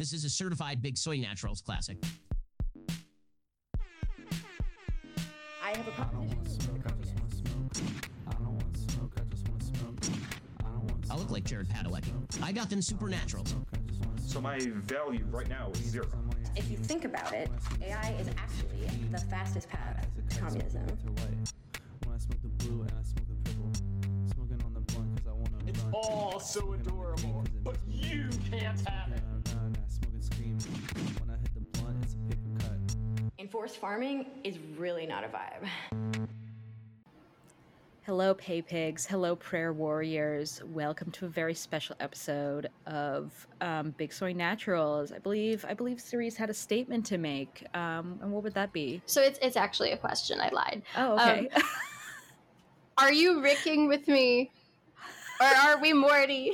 This is a certified Big Soy Naturals classic. I have a proposition. I look like Jared Padalecki. I got them supernaturals. So my value right now is zero. If you think about it, AI is actually the fastest path to communism. It's all so adorable, but you can't have it. Enforced farming is really not a vibe. Hello, Pay Pigs. Hello, Prayer Warriors. Welcome to a very special episode of um, Big Soy Naturals. I believe I believe Cerise had a statement to make. Um, and what would that be? So it's it's actually a question. I lied. Oh, okay. Um, Are you ricking with me, or are we Morty?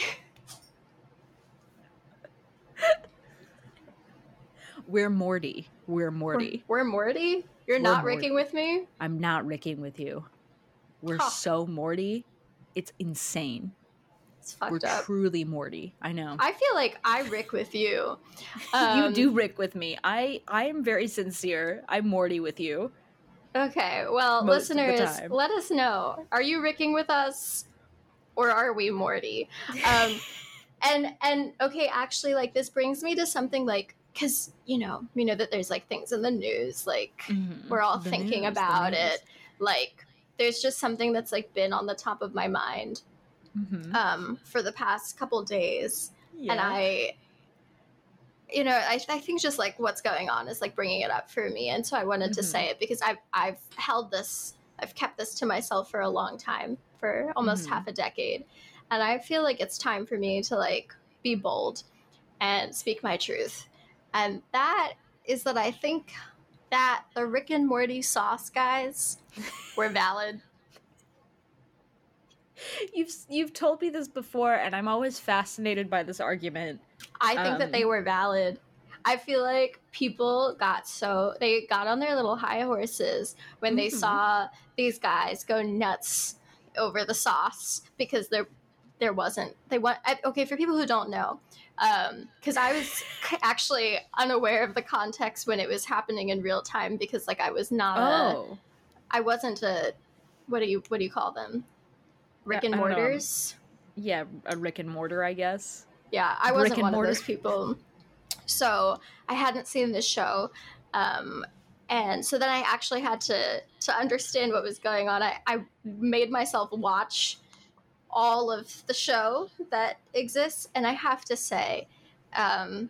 We're Morty. We're Morty. We're Morty. You're We're not Morty. ricking with me. I'm not ricking with you. We're Huh. so Morty. It's insane. It's fucked We're up. truly Morty. I know. I feel like I rick with you. you Um, do rick with me. I I am very sincere. I'm Morty with you. Okay, well, Most listeners, let us know. Are you ricking with us, or are we Morty? Um, and and okay, actually, like this brings me to something like because you know we know that there's like things in the news, like Mhm. we're all The thinking news, about it. Like there's just something that's like been on the top of my mind Mhm. um, for the past couple days, and I. You know, I, I think just like what's going on is like bringing it up for me, and so I wanted to Mhm. say it because I've I've held this, I've kept this to myself for a long time, for almost Mhm. half a decade, and I feel like it's time for me to like be bold and speak my truth, and that is that I think that the Rick and Morty sauce guys were valid. You've you've told me this before, and I'm always fascinated by this argument. I think that they Um, were valid. I feel like people got so they got on their little high horses when they Mhm. saw these guys go nuts over the sauce because there there wasn't they want I- okay for people who don't know because I was actually unaware of the context when it was happening in real time because like I was not Oh, I wasn't a what do you what do you call them Rick and. Mortars yeah, a Rick and Mortar, I guess. yeah i wasn't one mortar. of those people so i hadn't seen this show um, and so then i actually had to to understand what was going on i, I made myself watch all of the show that exists and i have to say um,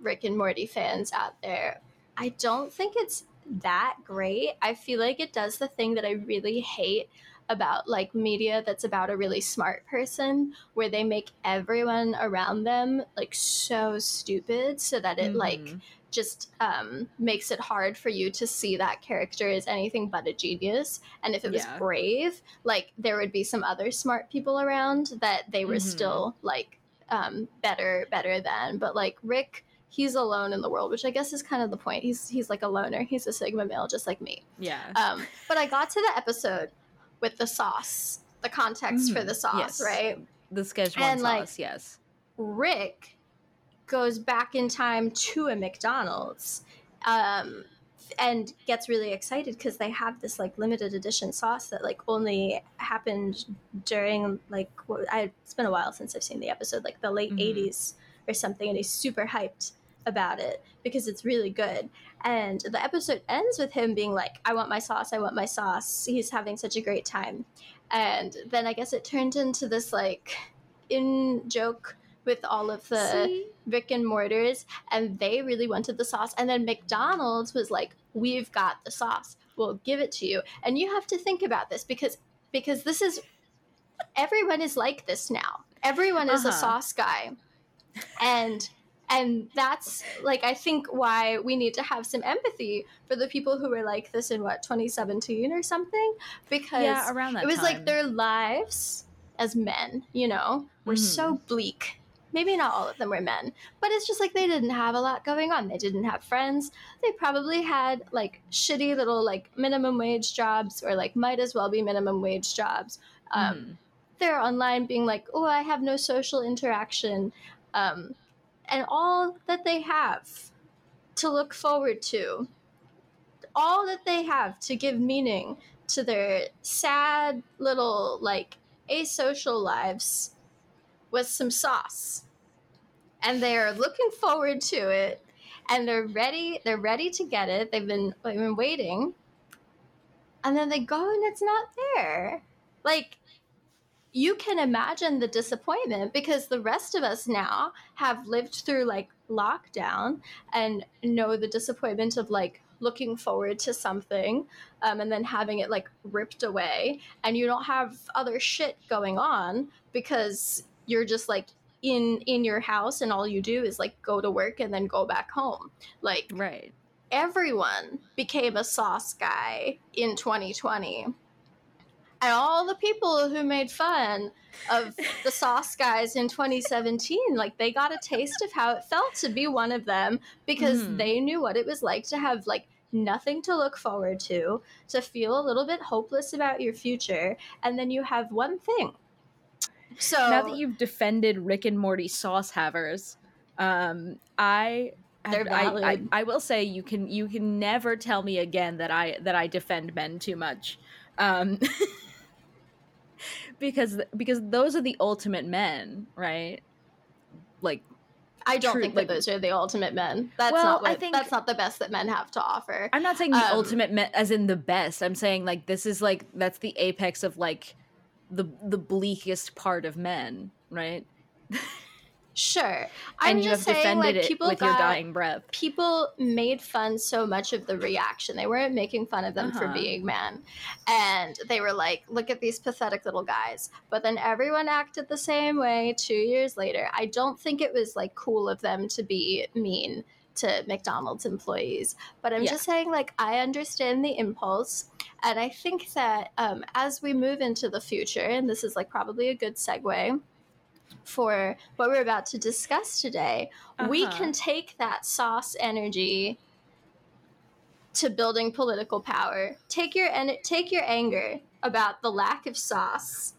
rick and morty fans out there i don't think it's that great i feel like it does the thing that i really hate about like media that's about a really smart person where they make everyone around them like so stupid so that it like Mhm. Just um, makes it hard for you to see that character as anything but a genius and if it was Yeah. brave like there would be some other smart people around that they were Mhm. still like um, better better than but like rick he's alone in the world which i guess is kind of the point he's he's like a loner he's a sigma male just like me yeah. um, but I got to the episode with the sauce, the context for Mhm. the sauce, Yes. right? the Szechuan and, like, sauce, yes. Rick goes back in time to a McDonald's um, and gets really excited because they have this like limited edition sauce that like only happened during like what, I, it's been a while since I've seen the episode, like the late Mhm. 80s or something, and he's super hyped about it because it's really good. And the episode ends with him being like, I want my sauce, I want my sauce. He's having such a great time. And then I guess it turned into this like in joke with all of the See? Rick and Mortars, and they really wanted the sauce. And then McDonald's was like, "We've got the sauce. We'll give it to you." And you have to think about this because because this is everyone is like this now. Everyone is a Uh-huh. sauce guy, and and that's like I think why we need to have some empathy for the people who were like this in what 2017 or something because Yeah, around that it was like their lives as men, you know, were Mhm. so bleak. Maybe not all of them were men, but it's just like they didn't have a lot going on. They didn't have friends. They probably had like shitty little like minimum wage jobs or like might as well be minimum wage jobs. Um, Mhm. They're online being like, oh, I have no social interaction. Um, and all that they have to look forward to, all that they have to give meaning to their sad little like asocial lives with some sauce. And they're looking forward to it and they're ready they're ready to get it. They've been they've been waiting. And then they go and it's not there. Like you can imagine the disappointment because the rest of us now have lived through like lockdown and know the disappointment of like looking forward to something um, and then having it like ripped away and you don't have other shit going on because you're just like in in your house and all you do is like go to work and then go back home like Right. everyone became a sauce guy in 2020 and all the people who made fun of the sauce guys in 2017 like they got a taste of how it felt to be one of them because Mhm. they knew what it was like to have like nothing to look forward to to feel a little bit hopeless about your future and then you have one thing so now that you've defended Rick and Morty sauce havers, um, I. They're I, I. I will say you can you can never tell me again that I that I defend men too much, um, because because those are the ultimate men, right? Like I don't true, think like- that those are the ultimate men. That's Well, not I what think- that's not the best that men have to offer. I'm not saying the Um, ultimate me- as in the best. I'm saying like this is like that's the apex of like the the bleakest part of men, right? Sure. I'm and you have just saying defended like it people with got your dying breath. people made fun so much of the reaction. They weren't making fun of them for Uh-huh. being men. And they were like, look at these pathetic little guys. But then everyone acted the same way 2 years later. I don't think it was like cool of them to be mean to McDonald's employees. But I'm Yeah. just saying, like, I understand the impulse. And I think that um, as we move into the future, and this is like probably a good segue for what we're about to discuss today, we Uh-huh. can take that sauce energy to building political power. Take your en- take your anger about the lack of sauce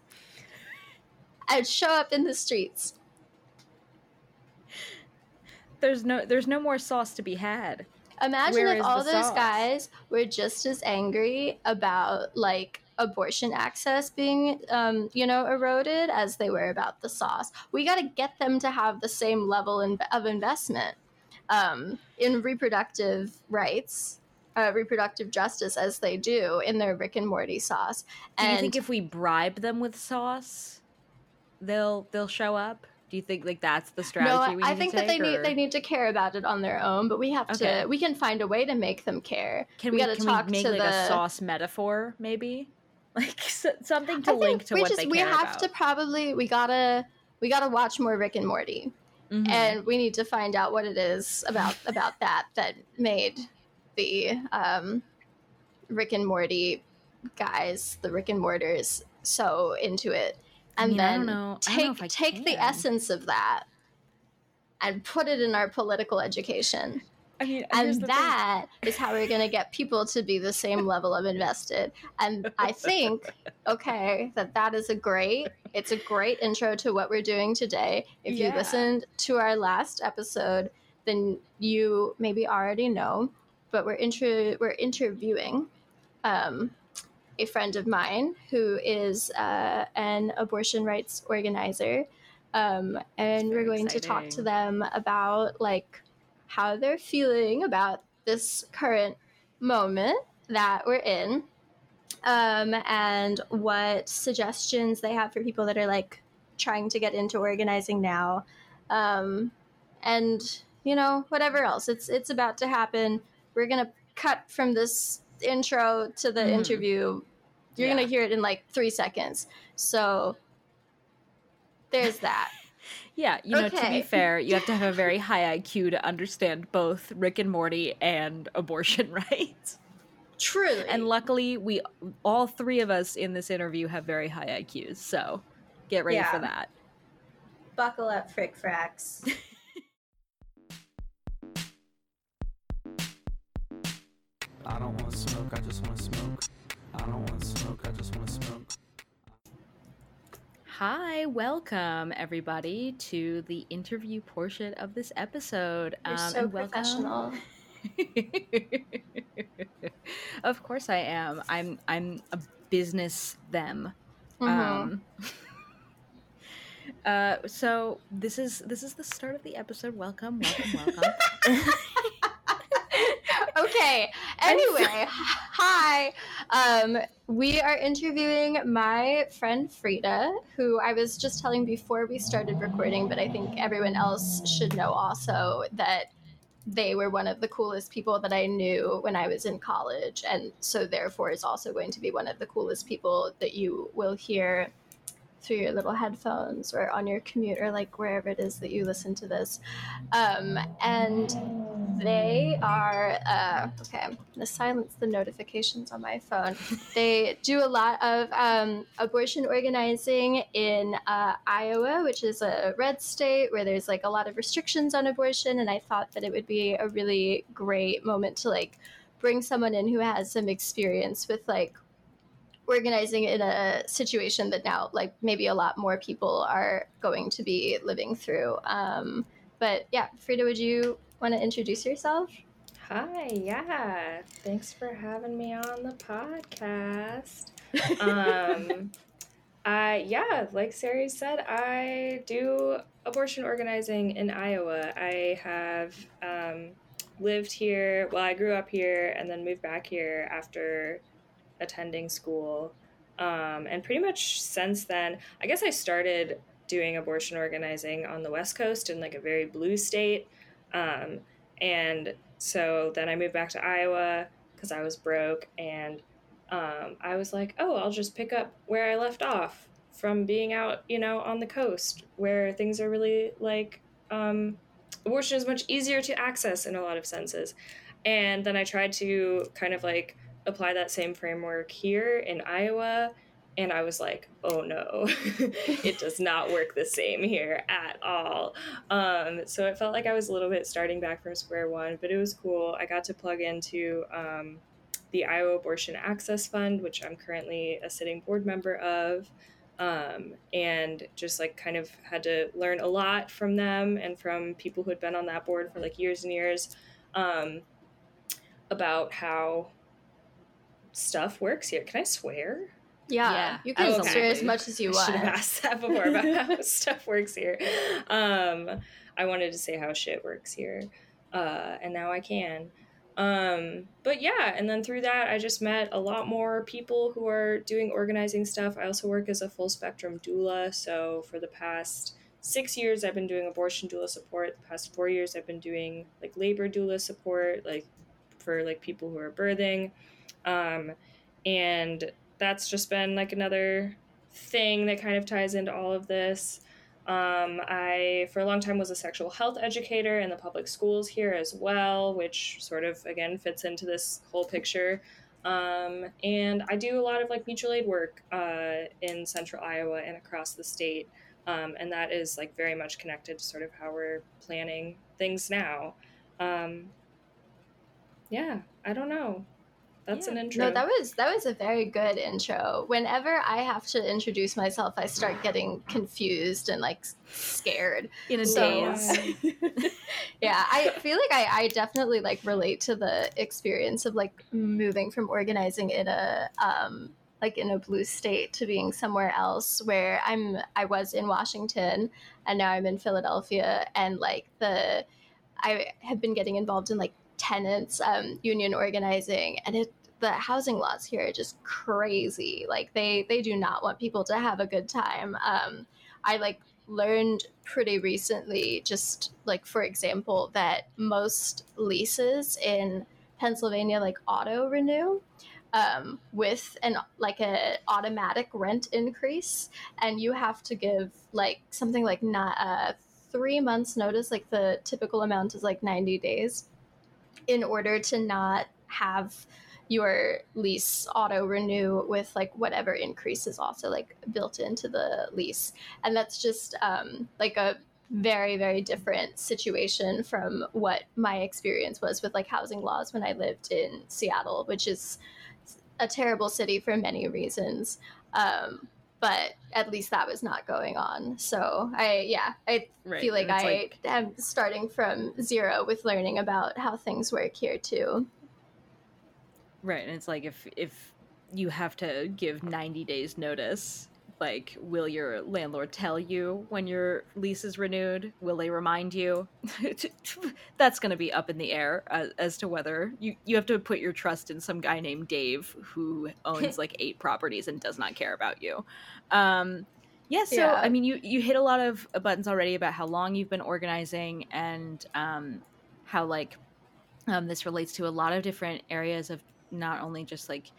and show up in the streets. There's no there's no more sauce to be had. Imagine Where if all those sauce? guys were just as angry about like abortion access being um, you know eroded as they were about the sauce. We got to get them to have the same level in- of investment um, in reproductive rights. Uh, reproductive justice as they do in their Rick and Morty sauce. Do you think if we bribe them with sauce, they'll they'll show up? Do you think like that's the strategy no, I think that they take, need they need to care about it on their own, but we have Okay. to we can find a way to make them care. Can we we, can talk we make to like the a sauce metaphor maybe? Like s- something to I link to we what just they we have about. to probably we gotta we gotta watch more Rick and Morty, Mhm. and we need to find out what it is about about that that made the um, Rick and Morty guys, the Rick and Mortars, so into it, I and mean, I then don't know- I don't take take the essence of that and put it in our political education. I mean, And that is how we're going to get people to be the same level of invested. And I think, okay, that that is a great, it's a great intro to what we're doing today. If Yeah. you listened to our last episode, then you maybe already know, but we're intro, we're interviewing um, a friend of mine who is uh, an abortion rights organizer. Um, and we're going to talk to them about like how they're feeling about this current moment that we're in um, and what suggestions they have for people that are like trying to get into organizing now. Um, and you know whatever else. It's it's about to happen. We're gonna cut from this intro to the Mhm. interview you're Yeah. gonna hear it in like three seconds so there's that Yeah, you know, to be fair, you have to have a very high IQ to understand both Rick and Morty and abortion rights. truly And luckily, we all three of us in this interview have very high IQs, so get ready for that. buckle up frick fracks I don't want smoke, I just want smoke. I don't want smoke, I just want smoke. Hi, welcome everybody to the interview portion of this episode. You're Um, so professional. of course I am. I'm I'm a business them. Mhm. Um uh so this is this is the start of the episode. Welcome, welcome, welcome. okay. Anyway, hi. Um, we are interviewing my friend Frida, who I was just telling before we started recording, but I think everyone else should know also that they were one of the coolest people that I knew when I was in college, and so therefore is also going to be one of the coolest people that you will hear through your little headphones or on your commute or like wherever it is that you listen to this. Um, and they are uh, okay. I'm gonna silence the notifications on my phone. They do a lot of um, abortion organizing in uh, Iowa, which is a red state where there's like a lot of restrictions on abortion. And I thought that it would be a really great moment to like bring someone in who has some experience with like organizing in a situation that now like maybe a lot more people are going to be living through um, but yeah frida would you want to introduce yourself Hi, yeah. Thanks for having me on the podcast. Um, I yeah, like Sari said, I do abortion organizing in Iowa. I have um, lived here. Well, I grew up here and then moved back here after attending school. Um, and pretty much since then, I guess I started doing abortion organizing on the West Coast in like a very blue state. Um, and so then I moved back to Iowa because I was broke, and um, I was like, oh, I'll just pick up where I left off from being out, you know, on the coast where things are really like um, abortion is much easier to access in a lot of senses. And then I tried to kind of like apply that same framework here in Iowa. And I was like, oh no, it does not work the same here at all. Um, so it felt like I was a little bit starting back from square one, but it was cool. I got to plug into um, the Iowa Abortion Access Fund, which I'm currently a sitting board member of. Um, and just like kind of had to learn a lot from them and from people who had been on that board for like years and years um, about how stuff works here. Can I swear? yeah, Yeah, you can absolutely. swear as much as you I should have asked that before about how stuff works here. Um, I wanted to say how shit works here, uh, and now I can. Um, but yeah, and then through that, I just met a lot more people who are doing organizing stuff. I also work as a full spectrum doula. So for the past six years, I've been doing abortion doula support. The past four years, I've been doing like labor doula support, like for like people who are birthing. Um, and that's just been like another thing that kind of ties into all of this. Um, I, for a long time, was a sexual health educator in the public schools here as well, which sort of, again, fits into this whole picture. Um, and I do a lot of like mutual aid work uh, in central Iowa and across the state. Um, and that is like very much connected to sort of how we're planning things now. Um, yeah, I don't know. That's Yeah. an intro. no that was that was a very good intro whenever i have to introduce myself i start getting confused and like scared In a So- daze. yeah i feel like I, I definitely like relate to the experience of like moving from organizing in a um like in a blue state to being somewhere else where i'm i was in washington and now i'm in philadelphia and like the i have been getting involved in like tenants um, union organizing and it the housing laws here are just crazy. Like they they do not want people to have a good time. Um, i like learned pretty recently just like for example that most leases in pennsylvania like auto renew um, with an like a automatic rent increase and you have to give like something like not uh, three months notice like the typical amount is like 90 days in order to not have your lease auto renew with like whatever increase is also like built into the lease. And that's just um, like a very very different situation from what my experience was with like housing laws when i lived in seattle which is a terrible city for many reasons. Um, but at least that was not going on. So I, yeah, I Right, feel like I like- am starting from zero with learning about how things work here too. Right, and it's like if if you have to give 90 days notice, like will your landlord tell you when your lease is renewed? Will they remind you? That's going to be up in the air as, as to whether you you have to put your trust in some guy named Dave who owns like eight properties and does not care about you. Um yeah, so Yeah. I mean you you hit a lot of buttons already about how long you've been organizing and um how like um, this relates to a lot of different areas of not only just like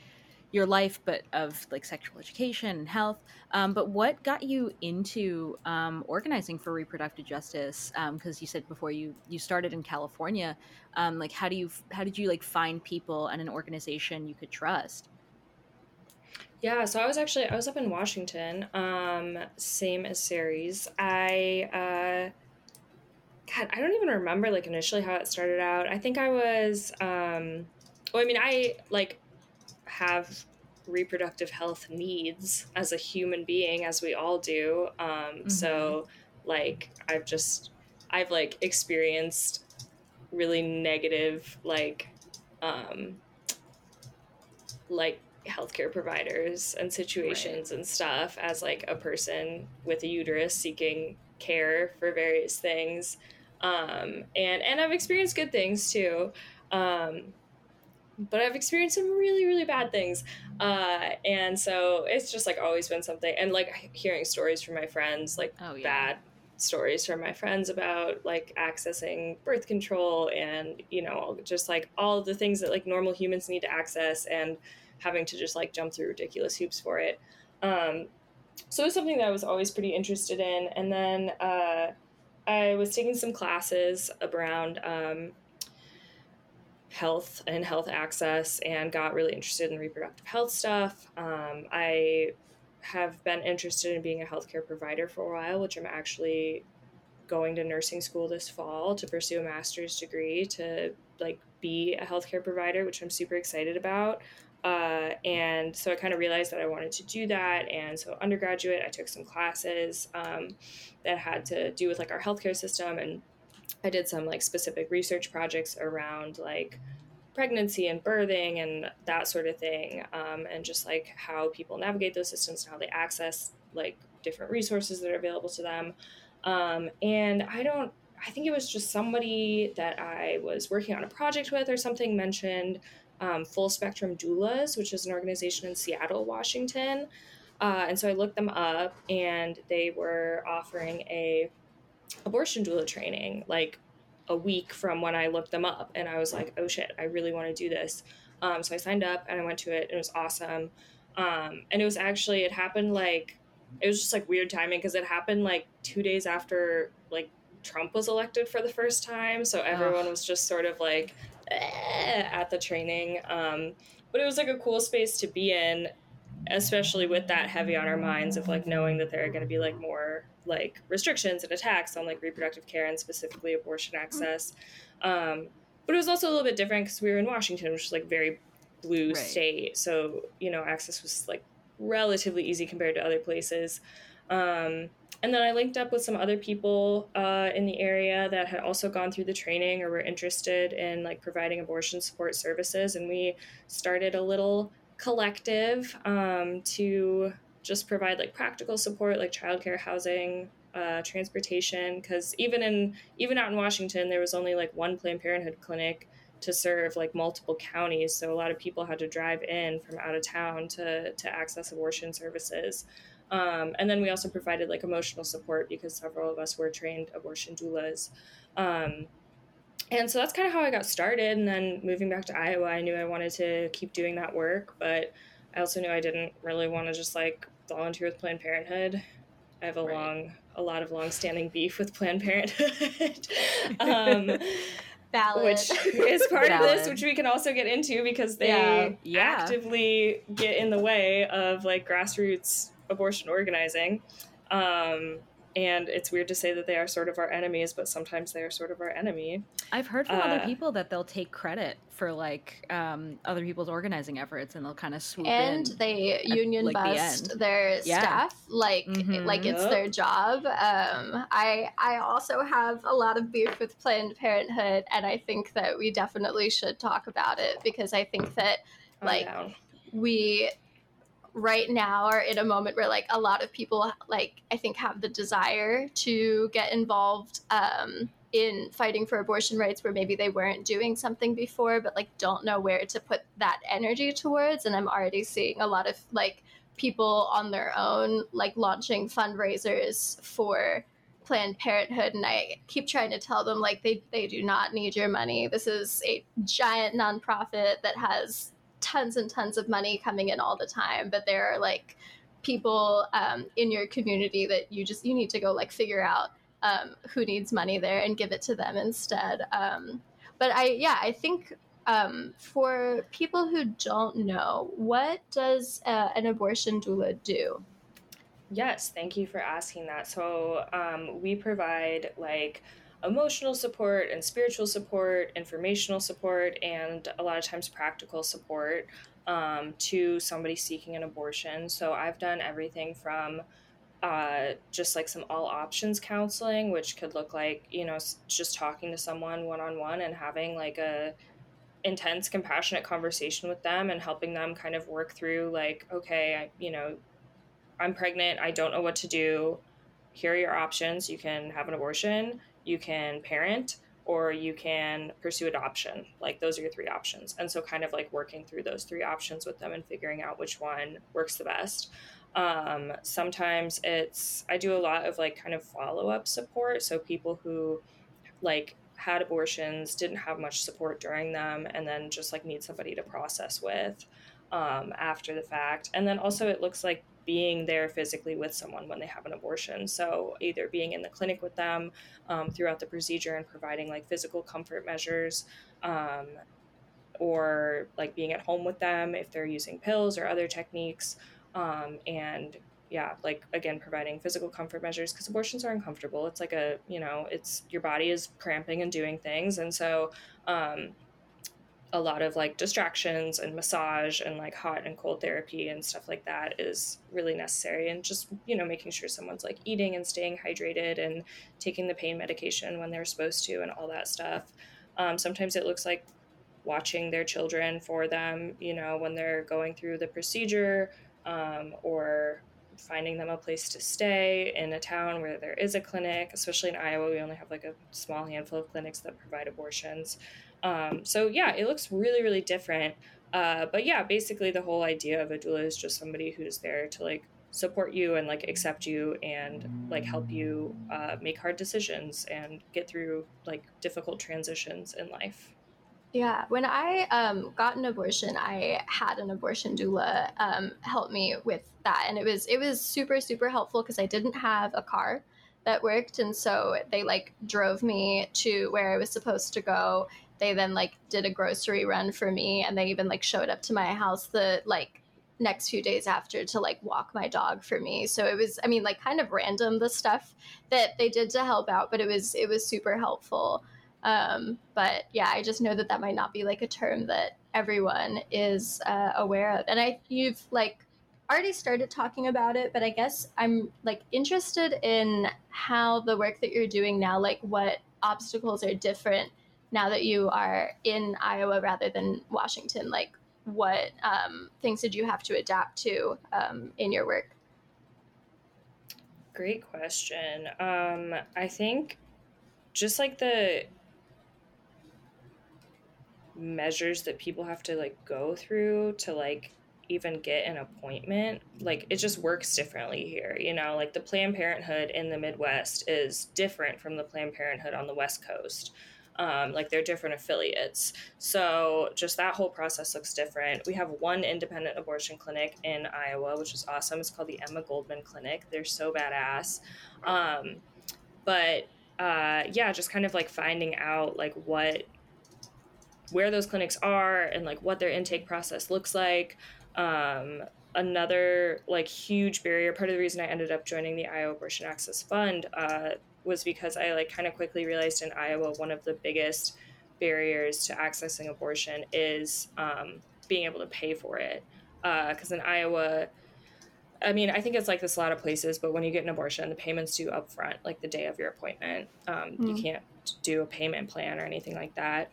your life but of like sexual education and health um, but what got you into um, organizing for reproductive justice because you said before you you started in california um, like how do you how did you like find people and an organization you could trust Yeah, so I was actually I was up in Washington, um, same as Ceres. I uh, God, I don't even remember like initially how it started out. I think I was um, well, I mean, I like have reproductive health needs as a human being, as we all do. Um, So, like, I've just I've like experienced really negative like um, like healthcare providers and situations and stuff as like a person with a uterus seeking care for various things. Um and and i've experienced good things too. Um but i've experienced some really really bad things uh and so it's just like always been something and like hearing stories from my friends like Oh, yeah. bad stories from my friends about like accessing birth control and you know just like all the things that like normal humans need to access and having to just like jump through ridiculous hoops for it um, so it was something that i was always pretty interested in and then uh, i was taking some classes around um, health and health access and got really interested in reproductive health stuff um, i have been interested in being a healthcare provider for a while, which I'm actually going to nursing school this fall to pursue a master's degree to like be a healthcare provider, which I'm super excited about. Uh, and so I kind of realized that I wanted to do that. And so undergraduate, I took some classes um, that had to do with like our healthcare system, and I did some like specific research projects around like pregnancy and birthing and that sort of thing um, and just like how people navigate those systems and how they access like different resources that are available to them. Um, and i don't i think it was just somebody that i was working on a project with or something mentioned um, full spectrum doulas which is an organization in seattle washington. Uh, and so i looked them up and they were offering a abortion doula training like a week from when I looked them up, and I was like, "Oh shit, I really want to do this." Um, so I signed up and I went to it. And it was awesome, um, and it was actually it happened like it was just like weird timing because it happened like two days after like Trump was elected for the first time, so everyone was just sort of like eh, at the training. Um, but it was like a cool space to be in, especially with that heavy on our minds of like knowing that there are going to be like more like restrictions and attacks on like reproductive care and specifically abortion access. Um, but it was also a little bit different because we were in Washington, which is like very blue Right. state, so you know access was like relatively easy compared to other places. Um, and then I linked up with some other people uh, in the area that had also gone through the training or were interested in like providing abortion support services, and we started a little collective um, to just provide like practical support, like childcare, housing, uh, transportation. Because even in even out in Washington, there was only like one Planned Parenthood clinic to serve like multiple counties, so a lot of people had to drive in from out of town to to access abortion services. Um, and then we also provided like emotional support because several of us were trained abortion doulas. Um, and so that's kind of how I got started. And then moving back to Iowa, I knew I wanted to keep doing that work, but I also knew I didn't really want to just like volunteer with Planned Parenthood. I have a Right. long, a lot of long-standing beef with Planned Parenthood, um, Valid. which is part of this, which we can also get into because they Yeah. Yeah. actively get in the way of like grassroots abortion organizing. Um, and it's weird to say that they are sort of our enemies, but sometimes they are sort of our enemy. I've heard from other Uh, people that they'll take credit for like um, other people's organizing efforts, and they'll kind of swoop and in. they at, union like, bust end. their Yeah. staff like Mhm. like it's Yep. their job um i i also have a lot of beef with planned parenthood and i think that we definitely should talk about it because i think that I'm Like, we right now are in a moment where like a lot of people like i think have the desire to get involved um in fighting for abortion rights where maybe they weren't doing something before but like don't know where to put that energy towards. And i'm already seeing a lot of like people on their own like launching fundraisers for planned parenthood. And i keep trying to tell them like they, they do not need your money. This is a giant nonprofit that has tons and tons of money coming in all the time but there are like people um, in your community that you just you need to go like figure out um, who needs money there and give it to them instead um, but i yeah i think um, for people who don't know what does uh, an abortion doula do Yes, thank you for asking that. So, um, we provide like emotional support and spiritual support, informational support, and a lot of times practical support um, to somebody seeking an abortion. So, I've done everything from uh, just like some all options counseling, which could look like, you know, just talking to someone one on one and having like a intense, compassionate conversation with them and helping them kind of work through, like, okay, I, you know, I'm pregnant. I don't know what to do. Here are your options. You can have an abortion, you can parent, or you can pursue adoption. Like, those are your three options. And so, kind of like working through those three options with them and figuring out which one works the best. Um, sometimes it's, I do a lot of like kind of follow up support. So, people who like had abortions, didn't have much support during them, and then just like need somebody to process with um, after the fact. And then also, it looks like being there physically with someone when they have an abortion. So, either being in the clinic with them um, throughout the procedure and providing like physical comfort measures, um, or like being at home with them if they're using pills or other techniques. Um, and yeah, like again, providing physical comfort measures because abortions are uncomfortable. It's like a, you know, it's your body is cramping and doing things. And so, um, a lot of like distractions and massage and like hot and cold therapy and stuff like that is really necessary. And just you know making sure someone's like eating and staying hydrated and taking the pain medication when they're supposed to and all that stuff. Um, sometimes it looks like watching their children for them you know when they're going through the procedure um, or finding them a place to stay in a town where there is a clinic. Especially in iowa we only have like a small handful of clinics that provide abortions um, so yeah, it looks really, really different. Uh, but yeah, basically the whole idea of a doula is just somebody who's there to like support you and like accept you and like help you uh, make hard decisions and get through like difficult transitions in life. Yeah, when I um, got an abortion, I had an abortion doula um, help me with that, and it was it was super super helpful because I didn't have a car that worked, and so they like drove me to where I was supposed to go. They then like did a grocery run for me, and they even like showed up to my house the like next few days after to like walk my dog for me. So it was, I mean, like kind of random the stuff that they did to help out, but it was it was super helpful. Um, but yeah, I just know that that might not be like a term that everyone is uh, aware of. And I, you've like already started talking about it, but I guess I'm like interested in how the work that you're doing now, like what obstacles are different now that you are in Iowa rather than Washington. Like, what um, things did you have to adapt to um, in your work? Great question. Um, I think just like the measures that people have to like go through to like even get an appointment like it just works differently here you know like the planned parenthood in the midwest is different from the planned parenthood on the west coast um, like they're different affiliates. So just that whole process looks different. We have one independent abortion clinic in iowa which is awesome. It's called the emma goldman clinic. They're so badass. Um, but uh, yeah just kind of like finding out like what where those clinics are and like what their intake process looks like. Um, another like huge barrier. Part of the reason I ended up joining the Iowa Abortion Access Fund uh, was because I like kind of quickly realized in Iowa one of the biggest barriers to accessing abortion is um, being able to pay for it. Because uh, in Iowa, I mean, I think it's like this a lot of places, but when you get an abortion, the payments due upfront, like the day of your appointment. Um, mm. You can't do a payment plan or anything like that.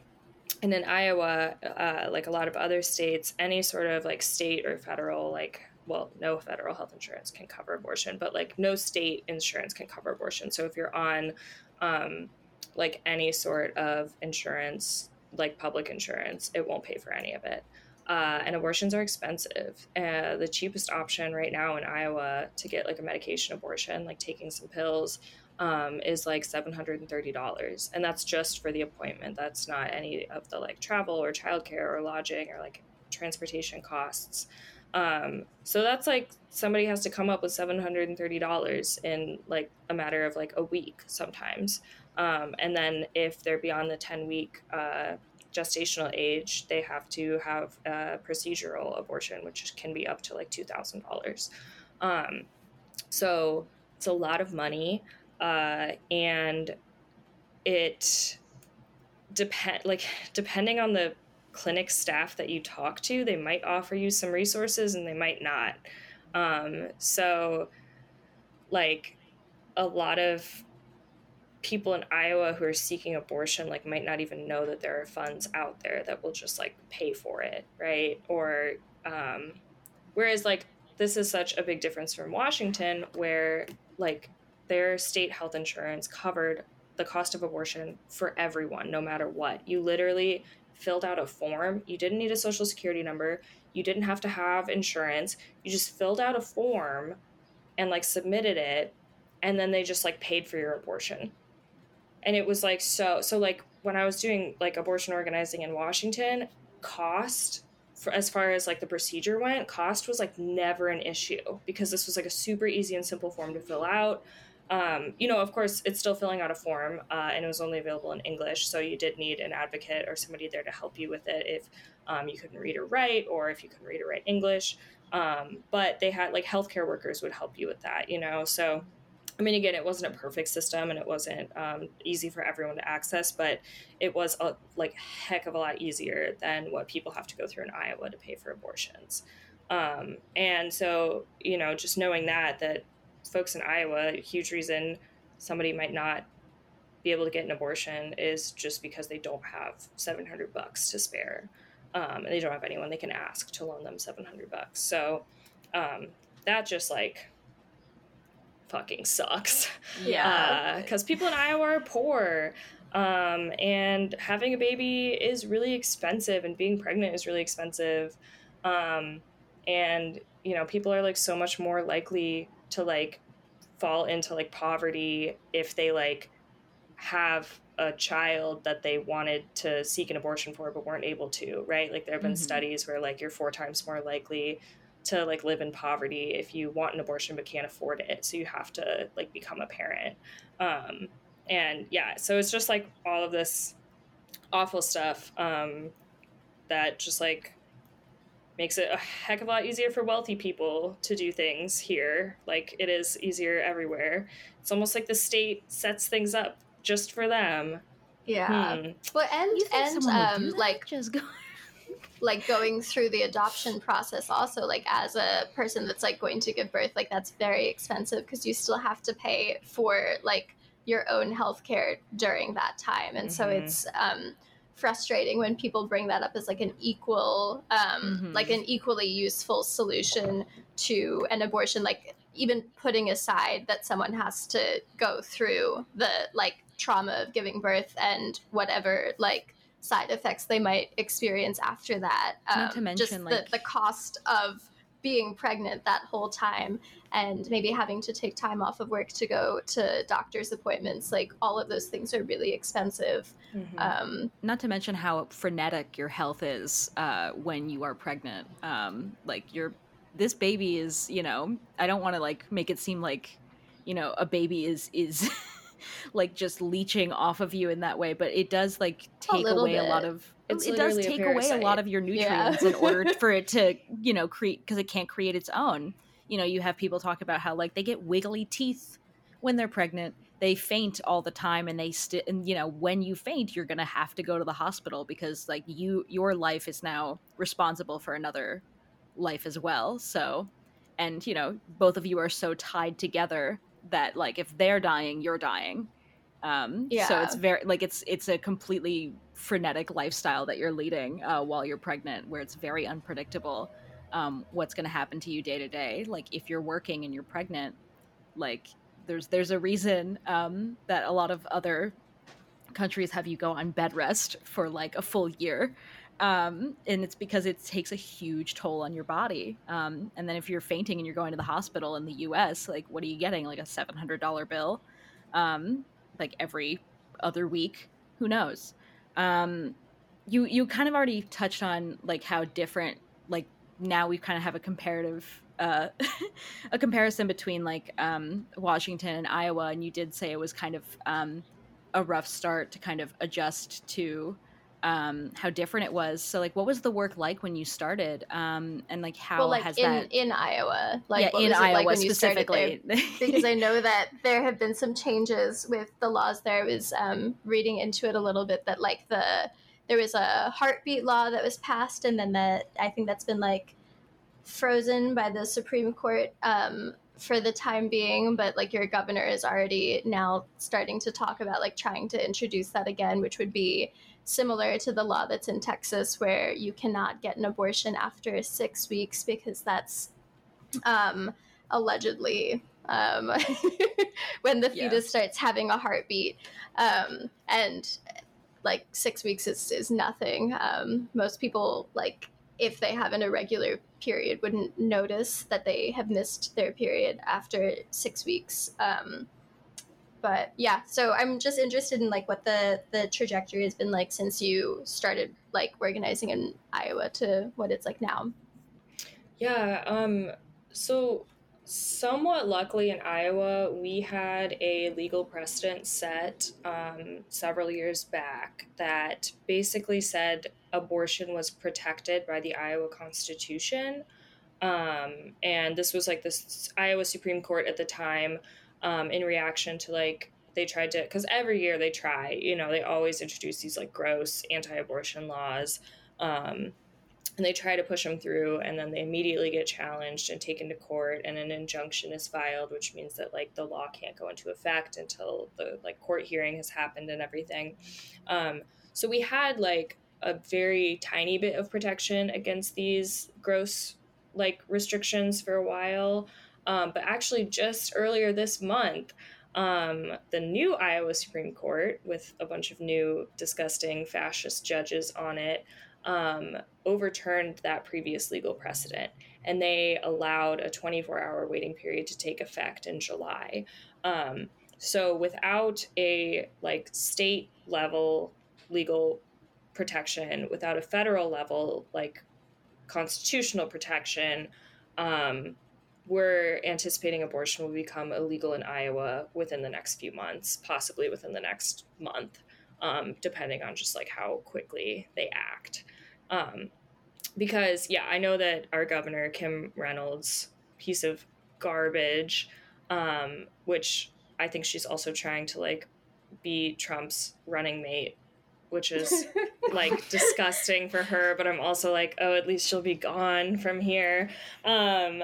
And in Iowa, uh, like a lot of other states, any sort of like state or federal, like, well, no federal health insurance can cover abortion, but like no state insurance can cover abortion. So if you're on um, like any sort of insurance, like public insurance, it won't pay for any of it. Uh, and abortions are expensive. Uh, the cheapest option right now in Iowa to get like a medication abortion, like taking some pills, um, is like $730. And that's just for the appointment. That's not any of the like travel or childcare or lodging or like transportation costs. Um, so that's like somebody has to come up with $730 in like a matter of like a week sometimes. Um, and then if they're beyond the 10 week uh, gestational age, they have to have a procedural abortion, which can be up to like $2,000. Um, so it's a lot of money. Uh, and it depend like depending on the clinic staff that you talk to, they might offer you some resources and they might not. Um, so like a lot of people in Iowa who are seeking abortion like might not even know that there are funds out there that will just like pay for it, right? Or um, whereas like this is such a big difference from Washington where like their state health insurance covered the cost of abortion for everyone no matter what. You literally filled out a form. You didn't need a social security number. You didn't have to have insurance. You just filled out a form and like submitted it and then they just like paid for your abortion and it was like so so like when i was doing like abortion organizing in washington cost for as far as like the procedure went cost was like never an issue because this was like a super easy and simple form to fill out um, you know of course it's still filling out a form uh, and it was only available in english so you did need an advocate or somebody there to help you with it if um, you couldn't read or write or if you couldn't read or write english um, but they had like healthcare workers would help you with that you know so I mean, again, it wasn't a perfect system and it wasn't um, easy for everyone to access, but it was a like heck of a lot easier than what people have to go through in Iowa to pay for abortions. Um, and so, you know, just knowing that that folks in Iowa, a huge reason somebody might not be able to get an abortion is just because they don't have 700 bucks to spare. Um, and they don't have anyone they can ask to loan them 700 bucks. So um, that just like fucking sucks. Yeah. Because uh, people in Iowa are poor. Um, and having a baby is really expensive, and being pregnant is really expensive. Um, and, you know, people are like so much more likely to like fall into like poverty if they like have a child that they wanted to seek an abortion for but weren't able to, right? Like there have been mm-hmm. studies where like you're four times more likely to like live in poverty if you want an abortion but can't afford it so you have to like become a parent um, and yeah so it's just like all of this awful stuff um, that just like makes it a heck of a lot easier for wealthy people to do things here. Like it is easier everywhere. It's almost like the state sets things up just for them. Yeah. Hmm. well and and um like just go like going through the adoption process also like as a person that's like going to give birth like that's very expensive because you still have to pay for like your own health care during that time. And mm-hmm. so it's um frustrating when people bring that up as like an equal um mm-hmm. like an equally useful solution to an abortion like even putting aside that someone has to go through the like trauma of giving birth and whatever like side effects they might experience after that. Um, Not to mention, just like... the, the cost of being pregnant that whole time and maybe having to take time off of work to go to doctor's appointments like all of those things are really expensive. Mm-hmm. um, not to mention how frenetic your health is uh, when you are pregnant. Um, like your this baby is you know i don't want to like make it seem like you know a baby is is like just leeching off of you in that way but it does like take little away a lot of It's it does take away a lot of your Yeah. nutrients in order for it to you know create because it can't create its own. You know you have people talk about how like they get wiggly teeth when they're pregnant. They faint all the time and they still and you know when you faint you're gonna have to go to the hospital because like you your life is now responsible for another life as well. So and you know both of you are so tied together that like if they're dying you're dying. Um yeah. so it's very like it's it's a completely frenetic lifestyle that you're leading uh, while you're pregnant where it's very unpredictable um, what's going to happen to you day to day. Like if you're working and you're pregnant like there's there's a reason um, that a lot of other countries have you go on bed rest for like a full year. Um, and it's because it takes a huge toll on your body. Um, and then if you're fainting and you're going to the hospital in the us like what are you getting? Like a $700 bill? Um, like every other week? Who knows um, you you kind of already touched on like how different like now we kind of have a comparative uh, a comparison between like um, Washington and Iowa, and you did say it was kind of um, a rough start to kind of adjust to um, how different it was. So, like, what was the work like when you started, um, and like how well, like has in that? in Iowa, like yeah, what in Iowa like when you started there? specifically. because I know that there have been some changes with the laws there. I was um, reading into it a little bit that like the there was a heartbeat law that was passed, and then that I think that's been like frozen by the Supreme Court um, for the time being. But like your governor is already now starting to talk about like trying to introduce that again, which would be similar to the law that's in Texas, where you cannot get an abortion after six weeks because that's um, allegedly um, when the Yeah. fetus starts having a heartbeat. Um, and like six weeks is, is nothing. Um, most people, like, if they have an irregular period, wouldn't notice that they have missed their period after six weeks. Um, but yeah, so I'm just interested in like what the the trajectory has been like since you started like organizing in Iowa to what it's like now. Yeah, um, so somewhat luckily in Iowa, we had a legal precedent set um, several years back that basically said abortion was protected by the Iowa Constitution. Um, and this was like this Iowa Supreme Court at the time um, in reaction to like they tried to because every year they try you know they always introduce these like gross anti-abortion laws um, and they try to push them through and then they immediately get challenged and taken to court and an injunction is filed which means that like the law can't go into effect until the like court hearing has happened and everything. Um, so we had like a very tiny bit of protection against these gross like restrictions for a while um, but actually just earlier this month um, the new iowa supreme court with a bunch of new disgusting fascist judges on it um, overturned that previous legal precedent and they allowed a 24 hour waiting period to take effect in July. Um, so without a like state level legal protection, without a federal level like constitutional protection, um, we're anticipating abortion will become illegal in Iowa within the next few months, possibly within the next month, um, depending on just like how quickly they act. Um, because yeah, I know that our governor Kim Reynolds, piece of garbage, um, which I think she's also trying to like be Trump's running mate, which is like disgusting for her. But I'm also like, oh, at least she'll be gone from here. Um,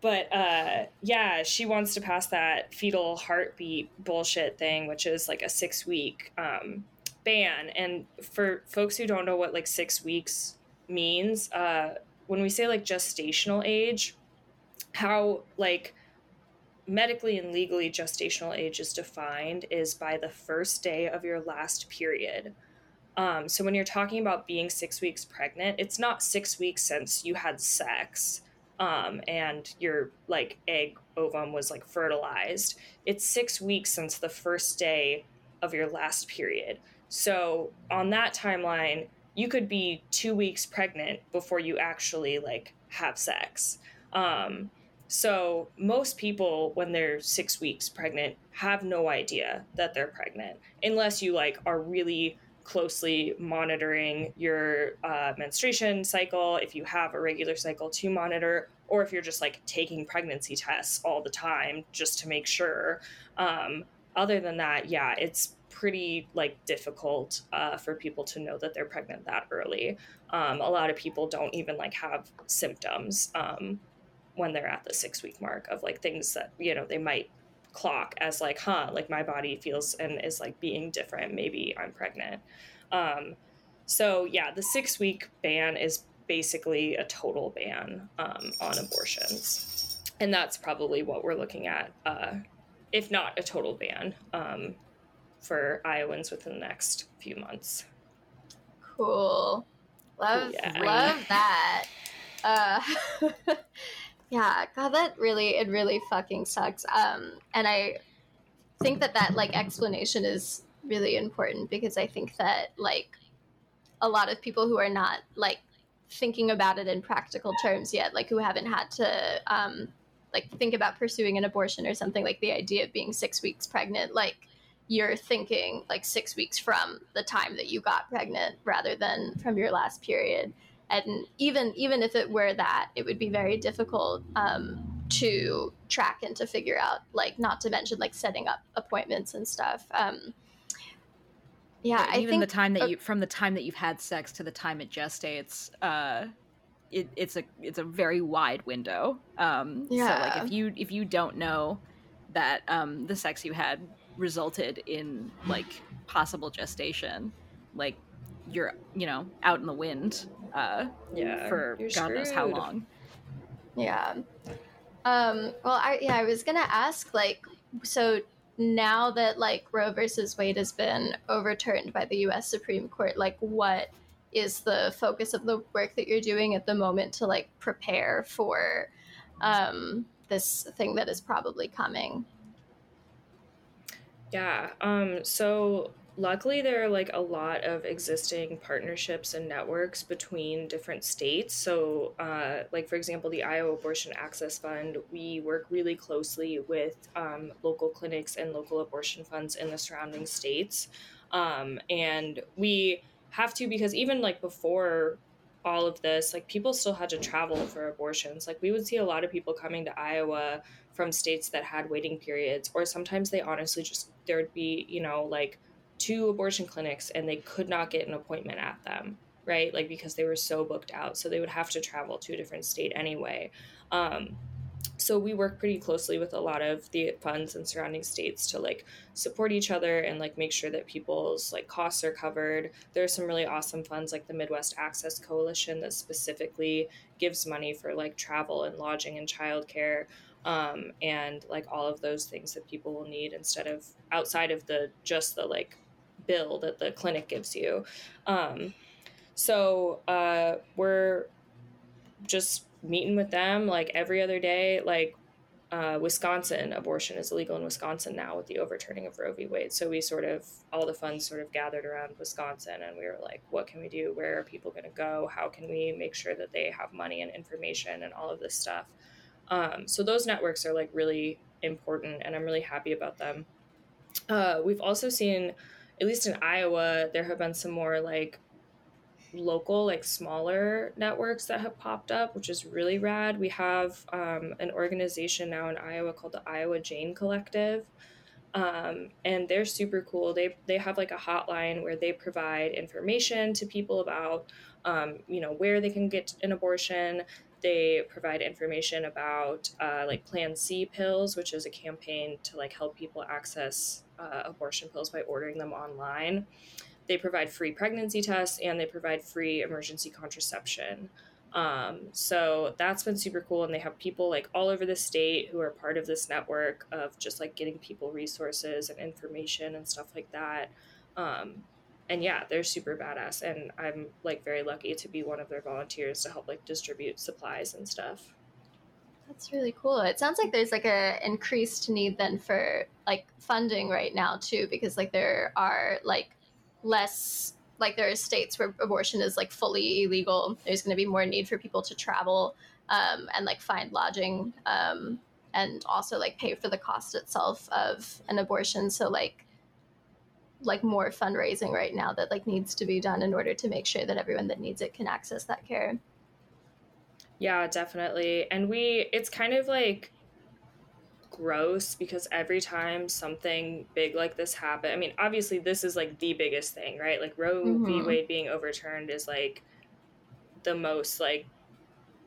but uh, yeah, she wants to pass that fetal heartbeat bullshit thing, which is like a six week um, ban. And for folks who don't know what like six weeks means, uh, when we say like gestational age, how like medically and legally gestational age is defined is by the first day of your last period. Um, so when you're talking about being six weeks pregnant, it's not six weeks since you had sex um, and your like egg ovum was like fertilized. It's six weeks since the first day of your last period. So on that timeline, you could be two weeks pregnant before you actually like have sex. Um, so most people when they're six weeks pregnant have no idea that they're pregnant unless you like are really closely monitoring your uh, menstruation cycle if you have a regular cycle to monitor or if you're just like taking pregnancy tests all the time just to make sure um, other than that yeah it's pretty like difficult uh, for people to know that they're pregnant that early. Um, a lot of people don't even like have symptoms um, when they're at the six week mark of like things that you know they might clock as like huh like my body feels and is like being different. Maybe i'm pregnant. Um so yeah the six week ban is basically a total ban um, on abortions and that's probably what we're looking at uh, if not a total ban um, for iowans within the next few months Cool. Love Yeah. love that. Uh yeah, god that really it really fucking sucks. Um and I think that that like explanation is really important because I think that like a lot of people who are not like thinking about it in practical terms yet, like who haven't had to um like think about pursuing an abortion or something like the idea of being 6 weeks pregnant like you're thinking like six weeks from the time that you got pregnant rather than from your last period. And even even if it were that it would be very difficult um, to track and to figure out like not to mention like setting up appointments and stuff. Um, yeah i even think the time that uh, you from the time that you've had sex to the time it gestates uh it, it's a it's a very wide window um so Yeah. like if you if you don't know that um the sex you had resulted in like possible gestation like you're you know out in the wind uh yeah for you're god knows how long Yeah. Um, well, I yeah, I was gonna ask like, so now that like Roe versus Wade has been overturned by the U.S. Supreme Court, like, what is the focus of the work that you're doing at the moment to like prepare for um, this thing that is probably coming? Yeah. Um, so luckily there are like a lot of existing partnerships and networks between different states. So uh, like for example, the Iowa Abortion Access Fund, we work really closely with um, local clinics and local abortion funds in the surrounding states. Um, and we have to because even like before all of this, like people still had to travel for abortions. Like we would see a lot of people coming to Iowa from states that had waiting periods, or sometimes they honestly just there would be, you know, like two abortion clinics and they could not get an appointment at them, right? Like because they were so booked out. So they would have to travel to a different state anyway. Um, so we work pretty closely with a lot of the funds and surrounding states to like support each other and like make sure that people's like costs are covered there are some really awesome funds like the midwest access coalition that specifically gives money for like travel and lodging and childcare um, and like all of those things that people will need instead of outside of the just the like bill that the clinic gives you um, so uh, we're just meeting with them like every other day like uh, Wisconsin abortion is illegal in Wisconsin now with the overturning of Roe v. Wade. So we sort of all the funds sort of gathered around Wisconsin, and we were like, what can we do? Where are people going to go? How can we make sure that they have money and information and all of this stuff? Um, so those networks are like really important, and I'm really happy about them. Uh, we've also seen, at least in Iowa, there have been some more like local like smaller networks that have popped up which is really rad. We have um, an organization now in iowa called the iowa jane collective um, and they're super cool. They they have like a hotline where they provide information to people about um, you know where they can get an abortion they provide information about uh, like plan c pills which is a campaign to like help people access uh, abortion pills by ordering them online they provide free pregnancy tests and they provide free emergency contraception. Um, so that's been super cool. And they have people like all over the state who are part of this network of just like getting people resources and information and stuff like that. Um, and yeah, they're super badass. And I'm like very lucky to be one of their volunteers to help like distribute supplies and stuff. That's really cool. It sounds like there's like a increased need then for like funding right now too, because like there are like less like there are states where abortion is like fully illegal. There's going to be more need for people to travel um, and like find lodging um, and also like pay for the cost itself of an abortion. So like like more fundraising right now that like needs to be done in order to make sure that everyone that needs it can access that care. Yeah, definitely. And we, it's kind of like gross because every time something big like this happen, I mean, obviously this is like the biggest thing, right? Like Roe v. Mhm. Wade being overturned is like the most like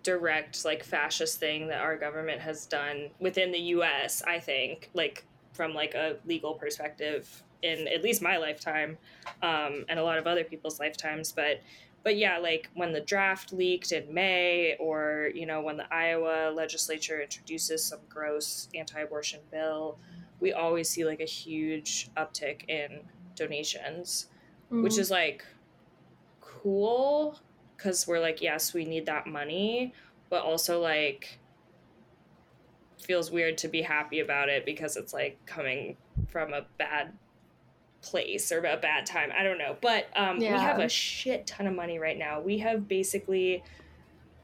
direct like fascist thing that our government has done within the US, I think, like from like a legal perspective in at least my lifetime um, and a lot of other people's lifetimes, but but yeah, like when the draft leaked in May, or you know when the Iowa legislature introduces some gross anti-abortion bill, we always see like a huge uptick in donations, which Mm. is like cool because we're like, yes, we need that money, but also like feels weird to be happy about it because it's like coming from a bad place or a bad time. I don't know. But um, we have a shit ton of money right now. We have basically,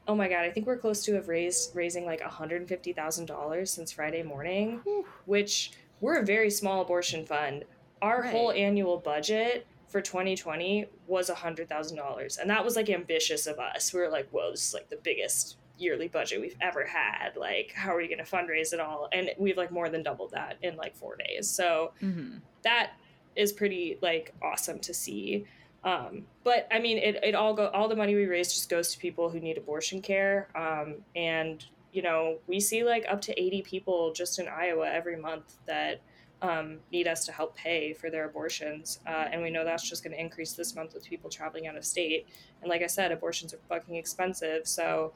oh my god, I think we're close to have raised raising like hundred and fifty thousand dollars since Friday morning, which we're a very small abortion fund. Our whole annual budget for 2020 was hundred thousand dollars, and that was like ambitious of us. We were like, whoa, this is like the biggest yearly budget we've ever had. Like, how are we going to fundraise it all? And we've like more than doubled that in like four days. So Mm-hmm. that is pretty like awesome to see. Um, but I mean, it, it all go all the money we raise just goes to people who need abortion care. Um, and you know, we see like up to eighty people just in Iowa every month that um, need us to help pay for their abortions. Uh, and we know that's just going to increase this month with people traveling out of state. And like I said, abortions are fucking expensive. So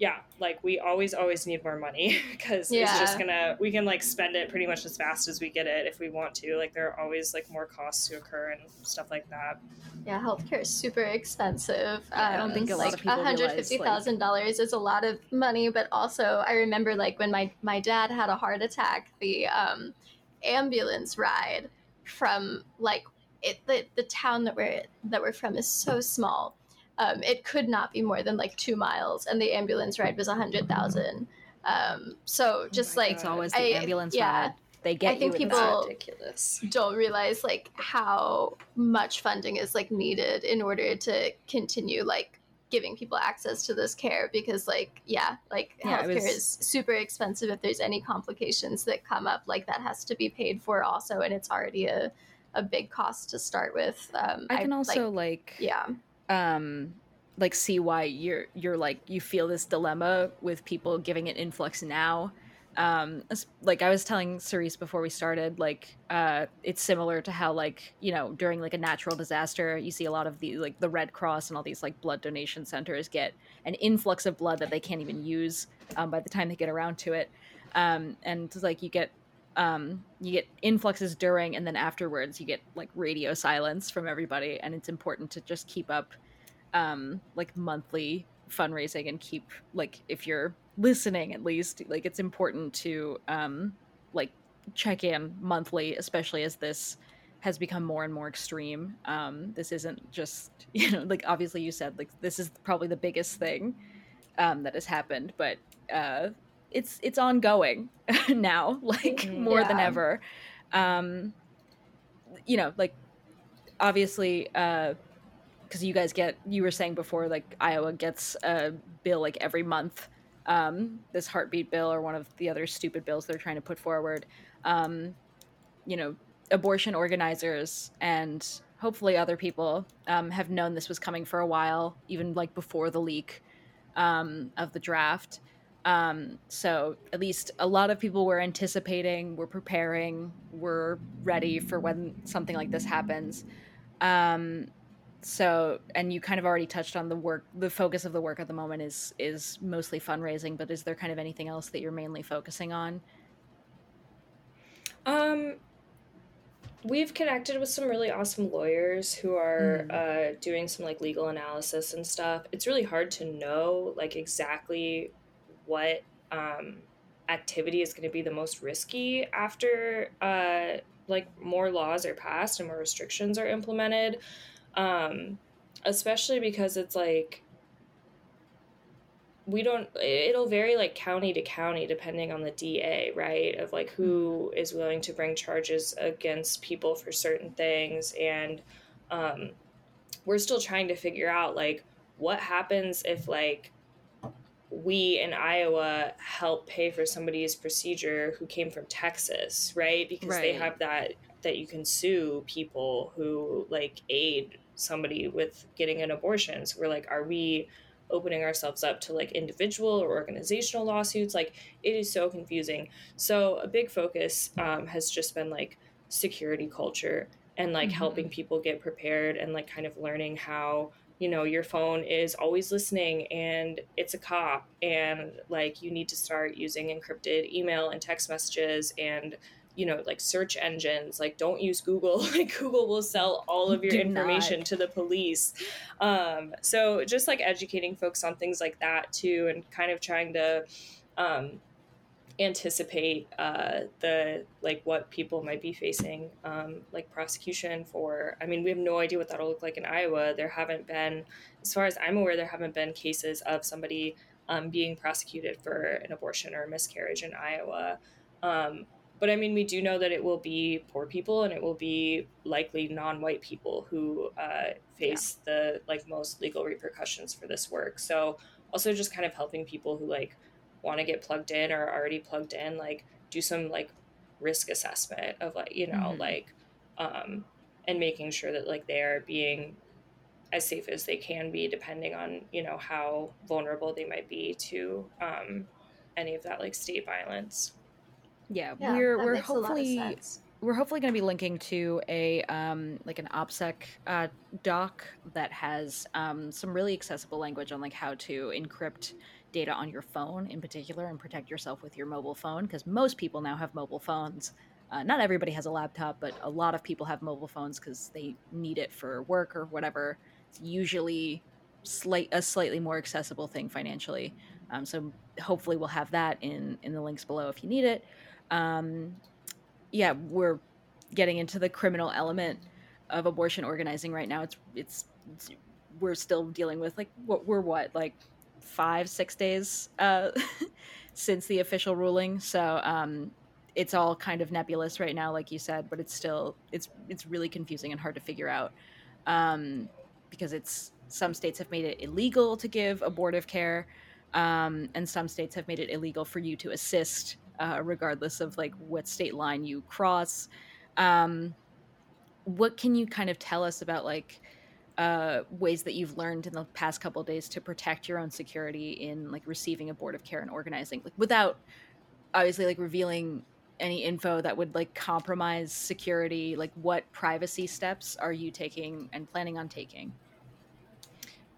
yeah, like we always, always need more money because it's just gonna, we can like spend it pretty much as fast as we get it if we want to. Like there are always like more costs to occur and stuff like that. Yeah, healthcare is super expensive. Yeah, I don't think a lot like of people realize, hundred fifty thousand dollars is a lot of money, but also I remember like when my my dad had a heart attack, the um, ambulance ride from like it the, the town that we're that we're from is so small. Um, it could not be more than like two miles, and the ambulance ride was a hundred thousand. Um, so just my like It's always the I- ambulance yeah. ride. They get I think you people- ridiculous. don't realize like how much funding is like needed in order to continue like giving people access to this care because like yeah like Yeah, healthcare was- is super expensive if there's any complications that come up like that has to be paid for also and it's already a, a big cost to start with um I can like, also like, yeah um like see why you're you're like you feel this dilemma with people giving it influx now. Um like i was telling cerise before we started like uh it's similar to how like you know during like a natural disaster you see a lot of the like the red cross and all these like blood donation centers get an influx of blood that they can't even use um, by the time they get around to it. Um and like you get um you get influxes during and then afterwards you get like radio silence from everybody and it's important to just keep up um like monthly fundraising and keep like if you're listening at least like it's important to um like check in monthly especially as this has become more and more extreme. Um this isn't just you know like obviously you said like this is probably the biggest thing um that has happened but uh it's it's ongoing now like Mhm. more than ever. Um you know like obviously uh because you guys get you were saying before like iowa gets a bill like every month um this heartbeat bill or one of the other stupid bills they're trying to put forward. Um you know abortion organizers and hopefully other people um, have known this was coming for a while even like before the leak um, of the draft um, so at least a lot of people were anticipating were preparing were ready for when something like this happens. Um, so and you kind of already touched on the work the focus of the work at the moment is is mostly fundraising but is there kind of anything else that you're mainly focusing on? Um, we've connected with some really awesome lawyers who are uh, doing some like legal analysis and stuff. It's really hard to know like exactly what um, activity is going to be the most risky after uh, like more laws are passed and more restrictions are implemented. Um, especially because it's like we don't it'll vary like county to county depending on the DA, right? Of like who is willing to bring charges against people for certain things and um we're still trying to figure out like what happens if like we in Iowa help pay for somebody's procedure who came from Texas, right? Because they have that that you can sue people who like aid somebody with getting an abortion. So we're like, are we opening ourselves up to like individual or organizational lawsuits? Like it is so confusing. So a big focus um, has just been like security culture and like Mhm. helping people get prepared and like kind of learning how you know your phone is always listening and it's a cop and like you need to start using encrypted email and text messages and you know like search engines. Like don't use google. Like google will sell all of your Do information not. to the police. Um, so just like educating folks on things like that too and kind of trying to um, anticipate uh, the like what people might be facing um, like prosecution for. I mean we have no idea what that'll look like in iowa. There haven't been as far as i'm aware there haven't been cases of somebody um, being prosecuted for an abortion or a miscarriage in iowa. Um, but i mean we do know that it will be poor people and it will be likely non-white people who uh, face the like most legal repercussions for this work. So also just kind of helping people who like want to get plugged in or are already plugged in like do some like risk assessment of like you know Mhm. like um and making sure that like they are being as safe as they can be depending on you know how vulnerable they might be to um any of that like state violence Yeah, Yeah, we're we're makes a lot of hopefully we're hopefully going to be linking to a um, like an OPSEC uh, doc that has um, some really accessible language on like how to encrypt data on your phone in particular and protect yourself with your mobile phone because most people now have mobile phones. Uh, not everybody has a laptop, but a lot of people have mobile phones because they need it for work or whatever. It's usually slight a slightly more accessible thing financially. Um, so hopefully we'll have that in in the links below if you need it. Um, yeah, we're getting into the criminal element of abortion organizing right now. It's it's, it's we're still dealing with like what we're what like five six days uh, since the official ruling. So um, it's all kind of nebulous right now, like you said, but it's still it's it's really confusing and hard to figure out um, because it's some states have made it illegal to give abortive care, um, and some states have made it illegal for you to assist, uh, regardless of like what state line you cross. Um, what can you kind of tell us about like uh, ways that you've learned in the past couple days to protect your own security in like receiving abortive care and organizing, like without obviously like revealing any info that would like compromise security? Like, what privacy steps are you taking and planning on taking?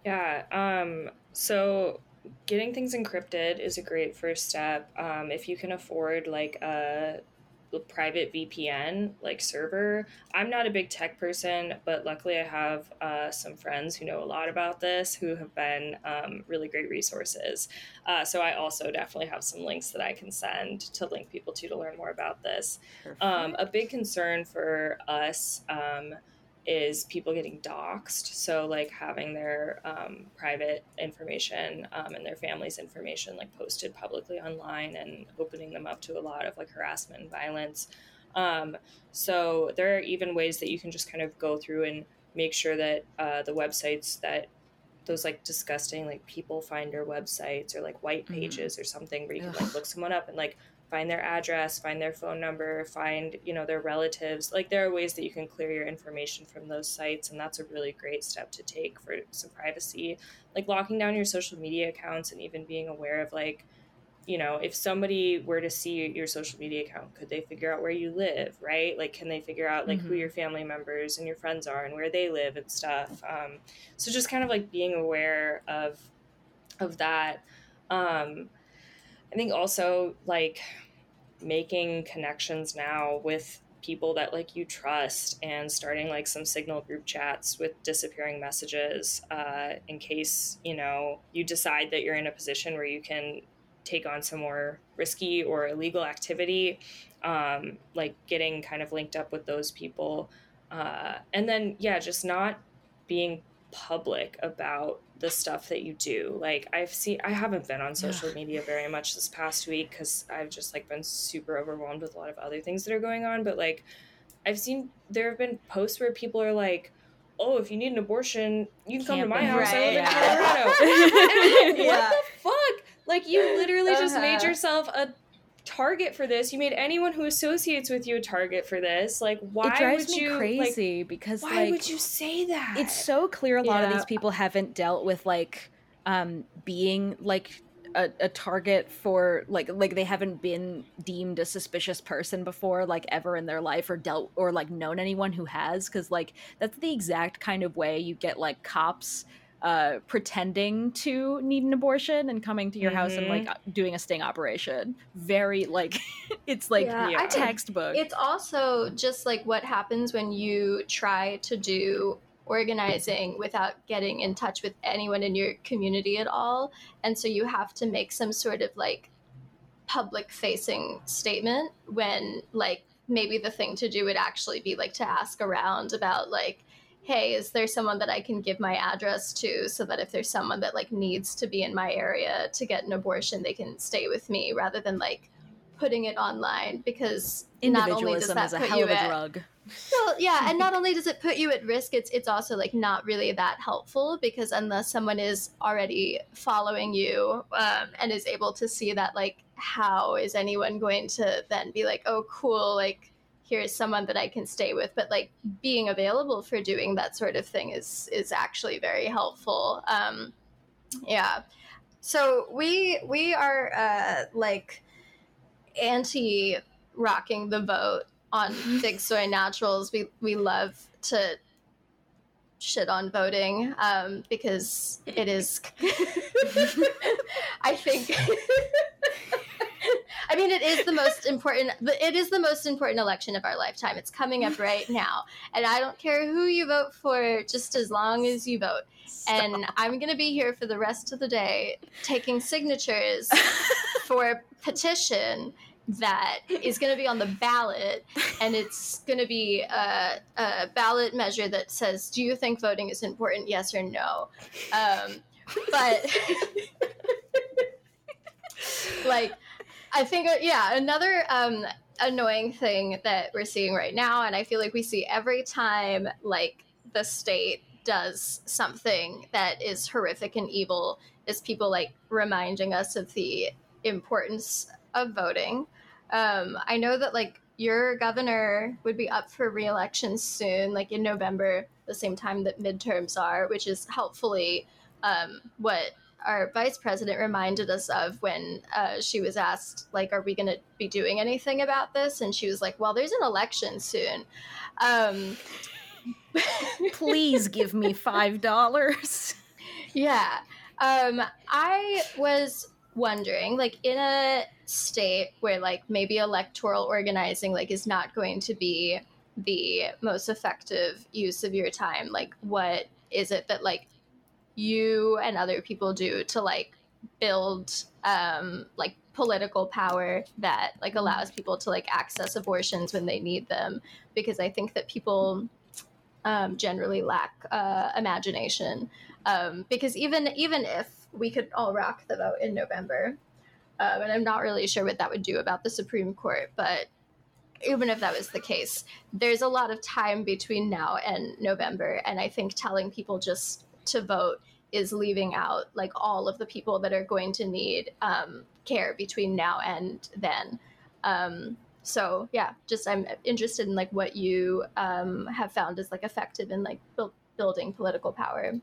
Yeah. Um, so getting things encrypted is a great first step. Um, if you can afford like a, a private VPN like server, I'm not a big tech person, but luckily I have uh, some friends who know a lot about this who have been um, really great resources. Uh, so I also definitely have some links that I can send to link people to to learn more about this. Um, a big concern for us um, is people getting doxxed. So, like having their um, private information um, and their family's information like posted publicly online and opening them up to a lot of like harassment and violence. Um, so, there are even ways that you can just kind of go through and make sure that uh, the websites that those like disgusting like people finder websites or like white Mhm. pages or something where you can like look someone up and like find their address, find their phone number, find, you know, their relatives. Like there are ways that you can clear your information from those sites and that's a really great step to take for some privacy. Like locking down your social media accounts and even being aware of like, you know, if somebody were to see your social media account, could they figure out where you live, right? Like can they figure out like who Mhm. your family members and your friends are and where they live and stuff. Um so just kind of like being aware of of that. Um I think also like making connections now with people that like you trust and starting like some signal group chats with disappearing messages uh, in case you know you decide that you're in a position where you can take on some more risky or illegal activity um, like getting kind of linked up with those people. Uh, and then yeah just not being public about the stuff that you do. Like I've seen I haven't been on social media very much this past week cuz I've just like been super overwhelmed with a lot of other things that are going on, but like I've seen there have been posts where people are like Oh, if you need an abortion, you can come to my Camping. house. I live in Colorado. And I'm like, Yeah. what the fuck? Like you literally just made Uh-huh. yourself a target for this. You made anyone who associates with you a target for this. Like why it drives would me you like, crazy because why like would you say that? it's so clear a lot of these people haven't dealt with like um being like a, a target for like like they haven't been deemed a suspicious person before like ever in their life or dealt or like known anyone who has because like that's the exact kind of way you get like cops uh pretending to need an abortion and coming to your house and like uh, doing a sting operation very like it's like Yeah, I Yeah. textbook It's also just like what happens when you try to do organizing without getting in touch with anyone in your community at all. And so you have to make some sort of like public facing statement when like maybe the thing to do would actually be like to ask around about like hey is there someone that i can give my address to so that if there's someone that like needs to be in my area to get an abortion they can stay with me rather than like putting it online? Because not only does that put you at, drug. Well, yeah, and not only does it put you at risk, it's it's also like not really that helpful because unless someone is already following you um, and is able to see that, like, how is anyone going to then be like, oh, cool, like here's someone that I can stay with? But like being available for doing that sort of thing is is actually very helpful. Um, yeah. So we we are uh, like anti rocking the vote on Big Soy Naturals. We we love to shit on voting um, because it is. I think. I mean, it is the most important. It is the most important election of our lifetime. It's coming up right now, and I don't care who you vote for, just as long as you vote. And I'm gonna be here for the rest of the day taking signatures for a petition that is going to be on the ballot, and it's going to be a, a ballot measure that says, "Do you think voting is important? Yes or no?" Um, but like, I think, uh, yeah, another um, annoying thing that we're seeing right now, and I feel like we see every time like the state does something that is horrific and evil, is people like reminding us of the importance of voting. Um, I know that like your governor would be up for reelection soon, like in November, the same time that midterms are, which is helpfully um, what our vice president reminded us of when uh, she was asked, like, "Are we going to be doing anything about this?" And she was like, "Well, there's an election soon." Um, please give me five dollars Yeah. Um, I was wondering, like, in a state where, like, maybe electoral organizing, like, is not going to be the most effective use of your time, like, what is it that, like, you and other people do to, like, build, um, like, political power that, like, allows people to, like, access abortions when they need them? Because I think that people um, generally lack uh, imagination. Um, because even even if we could all rock the vote in November, um, and I'm not really sure what that would do about the Supreme Court, but even if that was the case, there's a lot of time between now and November, and I think telling people just to vote is leaving out like all of the people that are going to need um, care between now and then. Um, so yeah, just I'm interested in like what you um, have found is like effective in like build, building political power.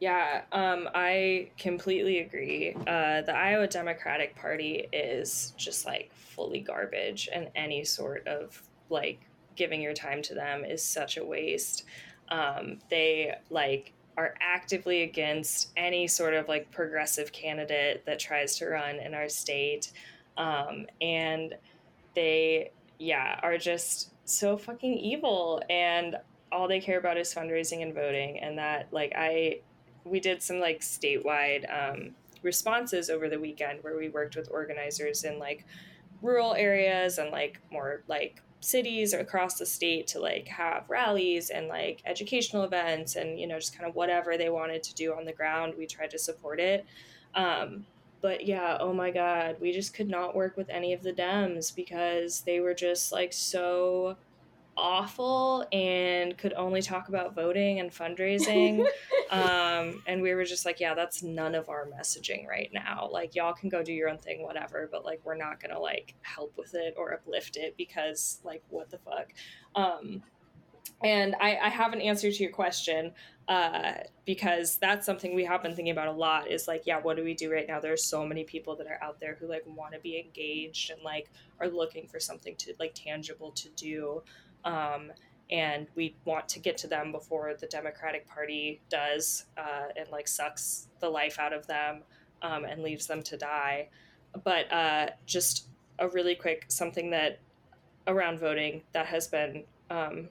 Yeah, um, I completely agree. Uh, the Iowa Democratic Party is just like fully garbage, and any sort of like giving your time to them is such a waste. Um, they like are actively against any sort of like progressive candidate that tries to run in our state, um, and they yeah are just so fucking evil. And all they care about is fundraising and voting. And that like i we did some like statewide um, responses over the weekend where we worked with organizers in like rural areas and like more like cities or across the state to like have rallies and like educational events and you know just kind of whatever they wanted to do on the ground we tried to support it. Um, but yeah oh my god we just could not work with any of the dems because they were just like so awful and could only talk about voting and fundraising. um, and we were just like, yeah, that's none of our messaging right now. Like, y'all can go do your own thing, whatever, but like, we're not gonna like help with it or uplift it because, like, what the fuck? Um, and I, I have an answer to your question uh, because that's something we have been thinking about a lot is like yeah what do we do right now there are so many people that are out there who like want to be engaged and like are looking for something to like tangible to do um, and we want to get to them before the Democratic Party does uh, and like sucks the life out of them um, and leaves them to die. But uh, just a really quick something that around voting that has been um,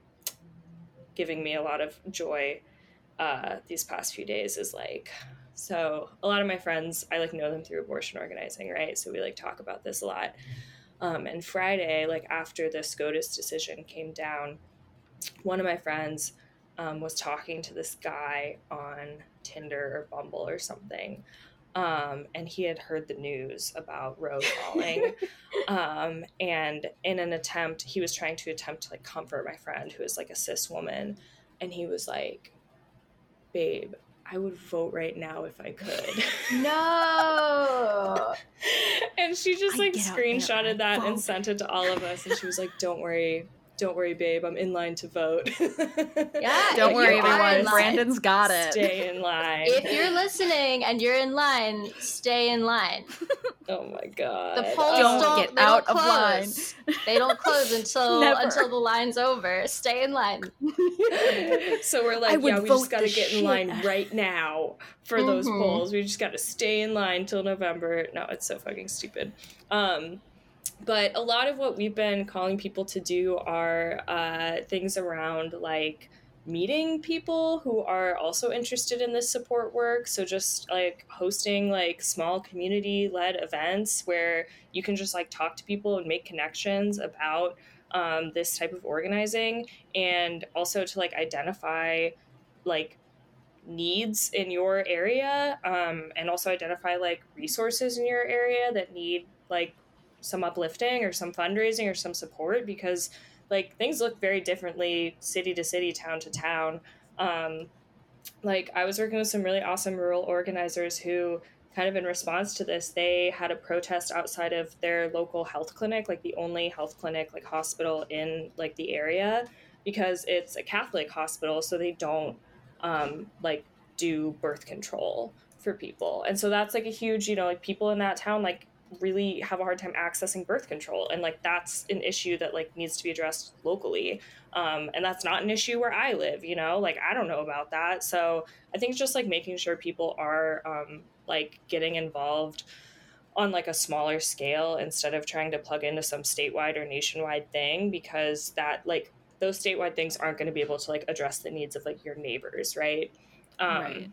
giving me a lot of joy uh, these past few days is like so a lot of my friends i like know them through abortion organizing right so we like talk about this a lot um, and Friday, like after the SCOTUS decision came down, one of my friends um, was talking to this guy on Tinder or Bumble or something. Um, and he had heard the news about Roe falling. um, and in an attempt, he was trying to attempt to like comfort my friend who is like a cis woman. And he was like, babe, I would vote right now if I could. No. and she just like screenshotted that and sent it to all of us. And she was like, "Don't worry, don't worry, babe. I'm in line to vote. Yeah, Don't worry, you are in everyone. Brandon's got it. Stay in line. If you're listening and you're in line, stay in line. oh my god. The polls Don't don't, get out don't of line. They don't close until Never. until the line's over. Stay in line. so we're like, yeah, we just got to the get in line right now for those Mhm. polls. We just got to stay in line till November. No, it's so fucking stupid. Um, but a lot of what we've been calling people to do are uh, things around like meeting people who are also interested in this support work. So just like hosting like small community led events where you can just like talk to people and make connections about um, this type of organizing and also to like identify like needs in your area um, and also identify like resources in your area that need like some uplifting or some fundraising or some support because like things look very differently city to city town to town. Um, like i was working with some really awesome rural organizers who kind of in response to this they had a protest outside of their local health clinic like the only health clinic like hospital in like the area because it's a catholic hospital so they don't um, like do birth control for people. And so that's like a huge you know like people in that town like really have a hard time accessing birth control and like that's an issue that like needs to be addressed locally. Um, and that's not an issue where i live you know? Like i don't know about that. So i think just like making sure people are um, like getting involved on like a smaller scale instead of trying to plug into some statewide or nationwide thing because that like those statewide things aren't going to be able to like address the needs of like your neighbors right? Um, Right.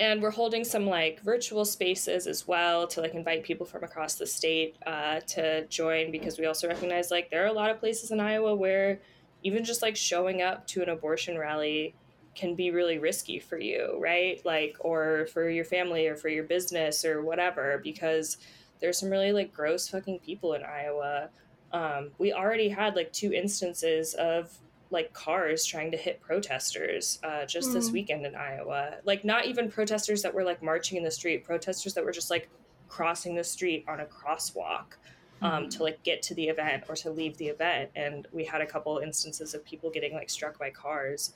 And we're holding some like virtual spaces as well to like invite people from across the state uh, to join because we also recognize like there are a lot of places in iowa where even just like showing up to an abortion rally can be really risky for you right? Like or for your family or for your business or whatever because there's some really like gross fucking people in iowa. Um, we already had like two instances of like cars trying to hit protesters uh, just this Mm. weekend in Iowa. Like not even protesters that were like marching in the street, protesters that were just like crossing the street on a crosswalk um, to like get to the event or to leave the event. And we had a couple instances of people getting like struck by cars,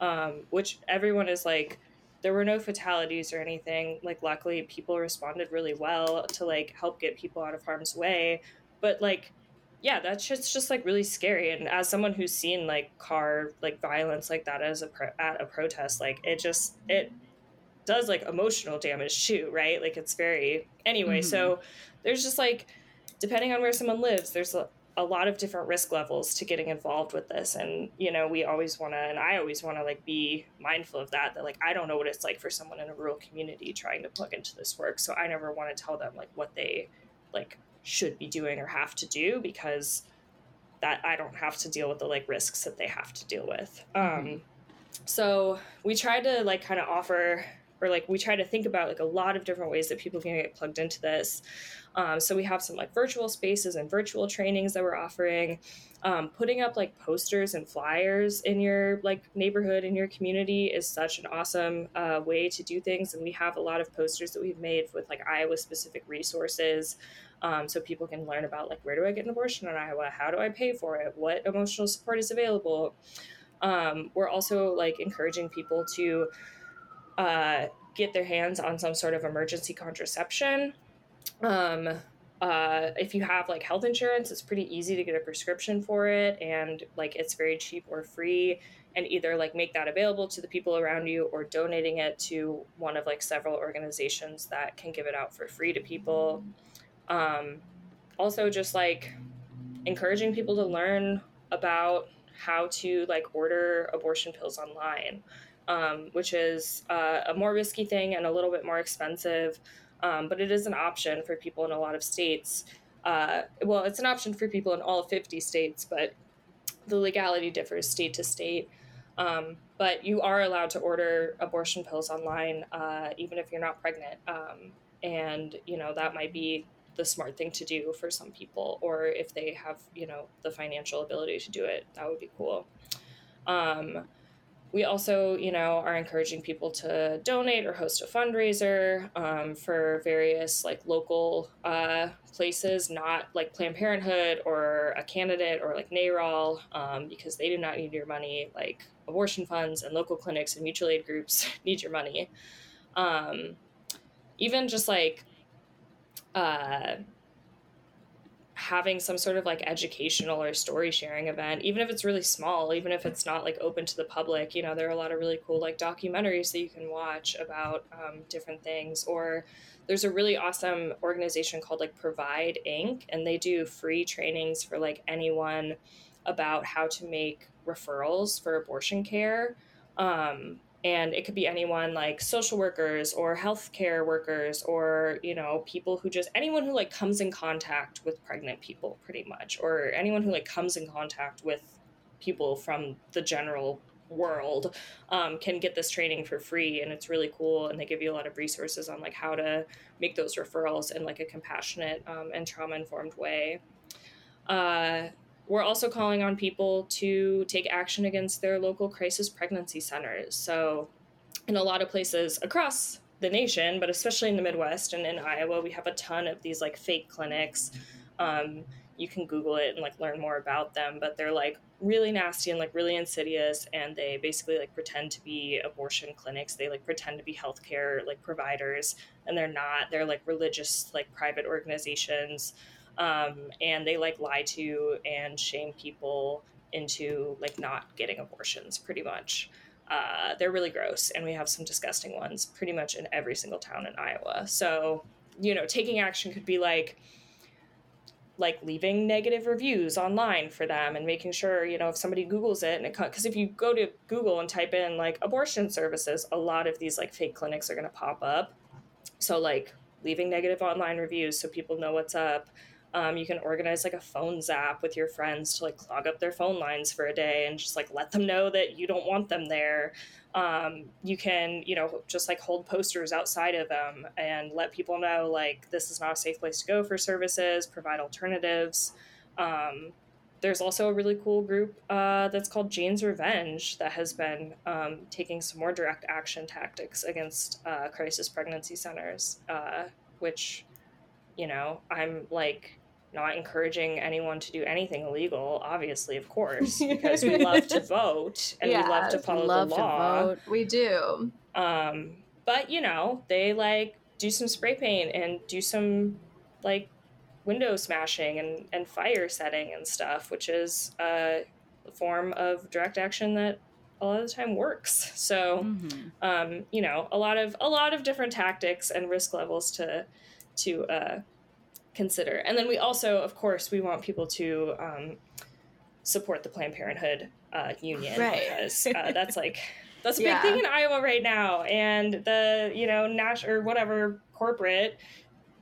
um, which everyone is like. There were no fatalities or anything. Like, luckily, people responded really well to like help get people out of harm's way. But like, yeah that shit's just like really scary and as someone who's seen like car like violence like that as a pro- at a protest like it just it does like emotional damage too right? Like it's very anyway mm-hmm. so there's just like depending on where someone lives there's a, a lot of different risk levels to getting involved with this and you know we always want to and i always want to like be mindful of that that like i don't know what it's like for someone in a rural community trying to plug into this work so i never want to tell them like what they like should be doing or have to do because that I don't have to deal with the like risks that they have to deal with. Um, so we try to like kind of offer or like we try to think about like a lot of different ways that people can get plugged into this. Um, so we have some like virtual spaces and virtual trainings that we're offering. Um, putting up like posters and flyers in your like neighborhood in your community is such an awesome uh, way to do things, and we have a lot of posters that we've made with like Iowa specific resources. Um, so people can learn about like where do I get an abortion in Iowa? How do I pay for it? What emotional support is available? Um, we're also like encouraging people to uh, get their hands on some sort of emergency contraception. Um, uh, if you have like health insurance, it's pretty easy to get a prescription for it, and like it's very cheap or free. And either like make that available to the people around you, or donating it to one of like several organizations that can give it out for free to people. Um, also, just like encouraging people to learn about how to like order abortion pills online, um, which is uh, a more risky thing and a little bit more expensive, um, but it is an option for people in a lot of states. Uh, well, it's an option for people in all 50 states, but the legality differs state to state. Um, but you are allowed to order abortion pills online, uh, even if you're not pregnant. Um, and, you know, that might be the smart thing to do for some people, or if they have, you know, the financial ability to do it, that would be cool. Um, we also, you know, are encouraging people to donate or host a fundraiser um, for various like local uh, places, not like Planned Parenthood or a candidate or like NARAL, um, because they do not need your money. Like abortion funds and local clinics and mutual aid groups need your money. Um, even just like uh, having some sort of like educational or story sharing event, even if it's really small, even if it's not like open to the public, you know, there are a lot of really cool like documentaries that you can watch about um, different things. Or there's a really awesome organization called like Provide Inc., and they do free trainings for like anyone about how to make referrals for abortion care. Um, and it could be anyone like social workers or healthcare workers or you know people who just anyone who like comes in contact with pregnant people pretty much or anyone who like comes in contact with people from the general world um, can get this training for free and it's really cool and they give you a lot of resources on like how to make those referrals in like a compassionate um, and trauma informed way. Uh, we're also calling on people to take action against their local crisis pregnancy centers. So, in a lot of places across the nation, but especially in the Midwest and in Iowa, we have a ton of these like fake clinics. Um, you can Google it and like learn more about them, but they're like really nasty and like really insidious, and they basically like pretend to be abortion clinics. They like pretend to be healthcare like providers, and they're not. They're like religious like private organizations um, and they like lie to and shame people into like not getting abortions pretty much. Uh, they're really gross and we have some disgusting ones pretty much in every single town in iowa. So you know taking action could be like like leaving negative reviews online for them and making sure you know if somebody googles it and it because if you go to google and type in like abortion services a lot of these like fake clinics are going to pop up. So like leaving negative online reviews so people know what's up um, you can organize like a phone zap with your friends to like clog up their phone lines for a day and just like let them know that you don't want them there. Um, you can, you know, just like hold posters outside of them and let people know like this is not a safe place to go for services, provide alternatives. Um, there's also a really cool group uh, that's called Jane's Revenge that has been um, taking some more direct action tactics against uh, crisis pregnancy centers, uh, which, you know, I'm like not encouraging anyone to do anything illegal, obviously, of course, because we love to vote and yeah, we love to follow love the law. We do. Um, but you know, they like do some spray paint and do some like window smashing and, and fire setting and stuff, which is a form of direct action that a lot of the time works. So, mm-hmm. um, you know, a lot of a lot of different tactics and risk levels to to uh, consider. And then we also, of course, we want people to um, support the Planned Parenthood uh, union right. because uh, that's like that's a big yeah. thing in Iowa right now. And the you know Nash or whatever corporate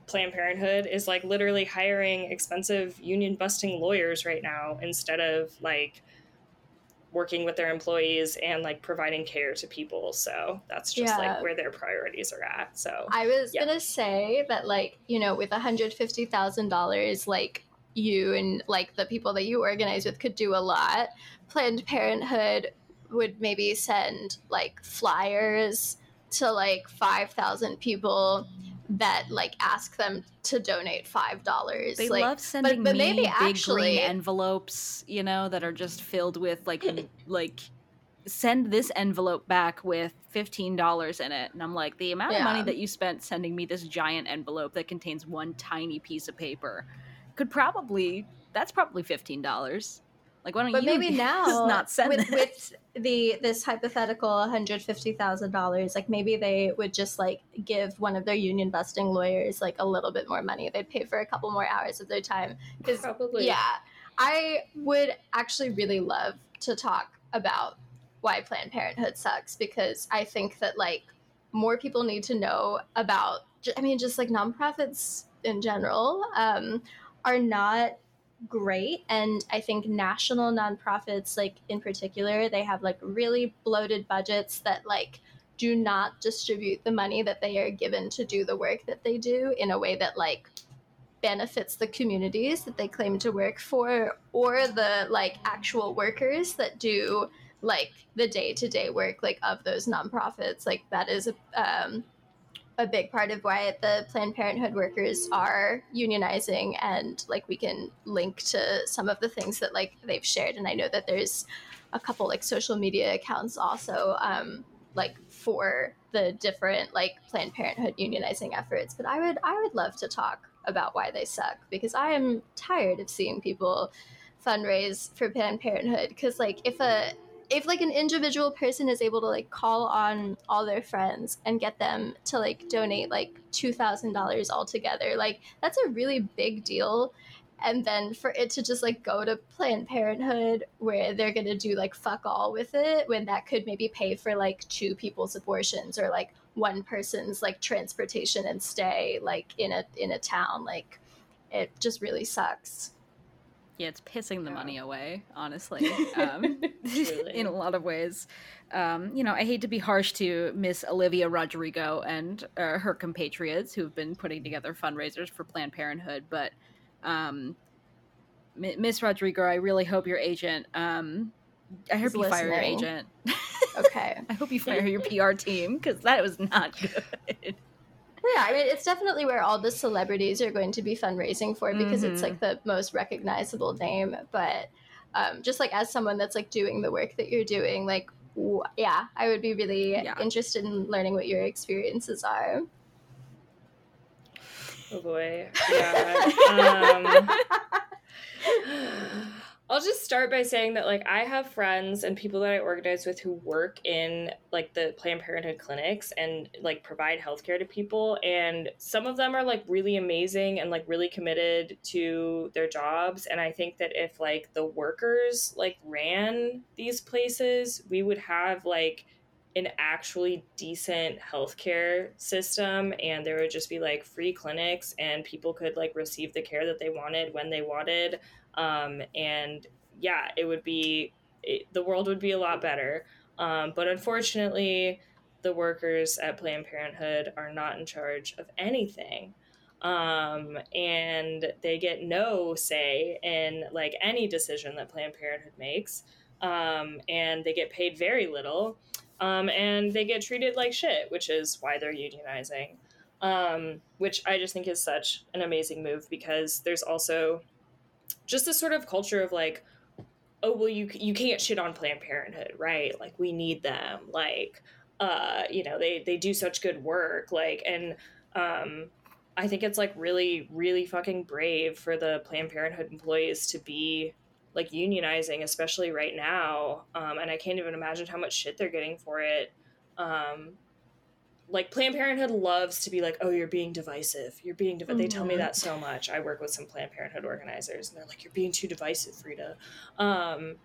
Planned Parenthood is like literally hiring expensive union busting lawyers right now instead of like working with their employees and like providing care to people. So that's just Yeah. like where their priorities are at. So I was Yeah. gonna say that, like, you know, with $150,000, like, you and like the people that you organize with could do a lot. Planned Parenthood would maybe send like flyers to like 5,000 people that like ask them to donate $5. They like, love sending but me maybe big actually- green envelopes, you know, that are just filled with like like send this envelope back with fifteen dollars in it, and I'm like, the amount of money that you spent sending me this giant envelope that contains one tiny piece of paper could probably that's probably fifteen dollars. Like, why don't but you maybe now not send with, this? with the this hypothetical $150,000 like maybe they would just like give one of their union busting lawyers like a little bit more money. They'd pay for a couple more hours of their time. Because probably. Yeah I would actually really love to talk about why Planned Parenthood sucks because I think that like more people need to know about I mean just like nonprofits in general um, are not great and i think national nonprofits like in particular they have like really bloated budgets that like do not distribute the money that they are given to do the work that they do in a way that like benefits the communities that they claim to work for or the like actual workers that do like the day-to-day work like of those nonprofits. Like that is a um, a big part of why the Planned Parenthood workers are unionizing, and like we can link to some of the things that like they've shared. And I know that there's a couple like social media accounts also um, like for the different like Planned Parenthood unionizing efforts. But I would I would love to talk about why they suck because I am tired of seeing people fundraise for Planned Parenthood because like if a if like an individual person is able to like call on all their friends and get them to like donate like $2000 altogether like that's a really big deal. And then for it to just like go to planned parenthood where they're gonna do like fuck all with it when that could maybe pay for like two people's abortions or like one person's like transportation and stay like in a in a town like it just really sucks Yeah, it's pissing the Yeah. money away, honestly, um, in a lot of ways. Um, you know, I hate to be harsh to Miss Olivia Rodrigo and uh, her compatriots who've been putting together fundraisers for Planned Parenthood, but um, Miss Rodrigo, I really hope your agent. Um, I hope you fire your agent. okay I hope you fire your PR team because that was not good. Yeah, I mean, it's definitely where all the celebrities are going to be fundraising for because it's Mhm. like the most recognizable name. But um, just like as someone that's like doing the work that you're doing, like, w- yeah, I would be really Yeah. interested in learning what your experiences are. Oh boy. Yeah. um, I'll just start by saying that like I have friends and people that I organize with who work in like the Planned Parenthood clinics and like provide healthcare to people and some of them are like really amazing and like really committed to their jobs and I think that if like the workers like ran these places, we would have like an actually decent healthcare system and there would just be like free clinics and people could like receive the care that they wanted when they wanted um, and yeah it would be it, the world would be a lot better. Um, but unfortunately the workers at planned parenthood are not in charge of anything. Um, and they get no say in like any decision that planned parenthood makes. Um, and they get paid very little. Um, and they get treated like shit, which is why they're unionizing. Um, which I just think is such an amazing move because there's also just this sort of culture of like, oh well, you you can't shit on Planned Parenthood, right? Like we need them, like, uh, you know, they they do such good work, like, and um, I think it's like really really fucking brave for the Planned Parenthood employees to be like unionizing, especially right now. Um, and I can't even imagine how much shit they're getting for it. Um, like Planned Parenthood loves to be like, "Oh, you're being divisive. You're being div-. They tell me Mhm. that so much. I work with some Planned Parenthood organizers, and they're like, "You're being too divisive, Frida." Um,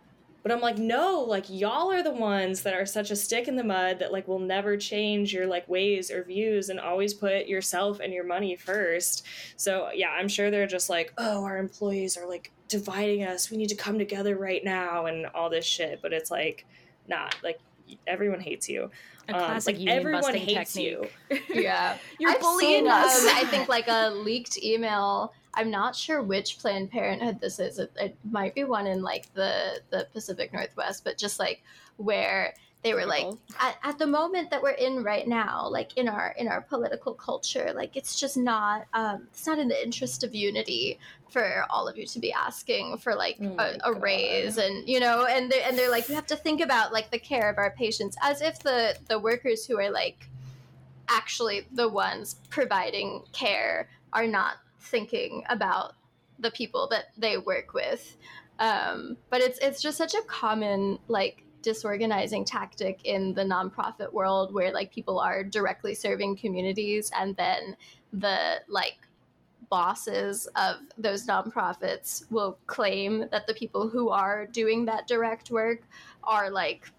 But I'm like, no, like y'all are the ones that are such a stick in the mud that like will never change your like ways or views and always put yourself and your money first. So yeah, I'm sure they're just like, oh, our employees are like dividing us. We need to come together right now and all this shit. But it's like, not like everyone hates you. A Um, classic like union everyone hates technique. you. Yeah. You're I've bullying seen, us. Um, I think like a leaked email. I'm not sure which Planned Parenthood this is. It, it might be one in like the the Pacific Northwest, but just like where they were like at, at the moment that we're in right now like in our in our political culture like it's just not um it's not in the interest of unity for all of you to be asking for like Oh a, a raise and you know and they and they're like we have to think about like the care of our patients as if the the workers who are like actually the ones providing care are not thinking about the people that they work with. Um, but it's it's just such a common like disorganizing tactic in the nonprofit world where like people are directly serving communities and then the like bosses of those nonprofits will claim that the people who are doing that direct work are like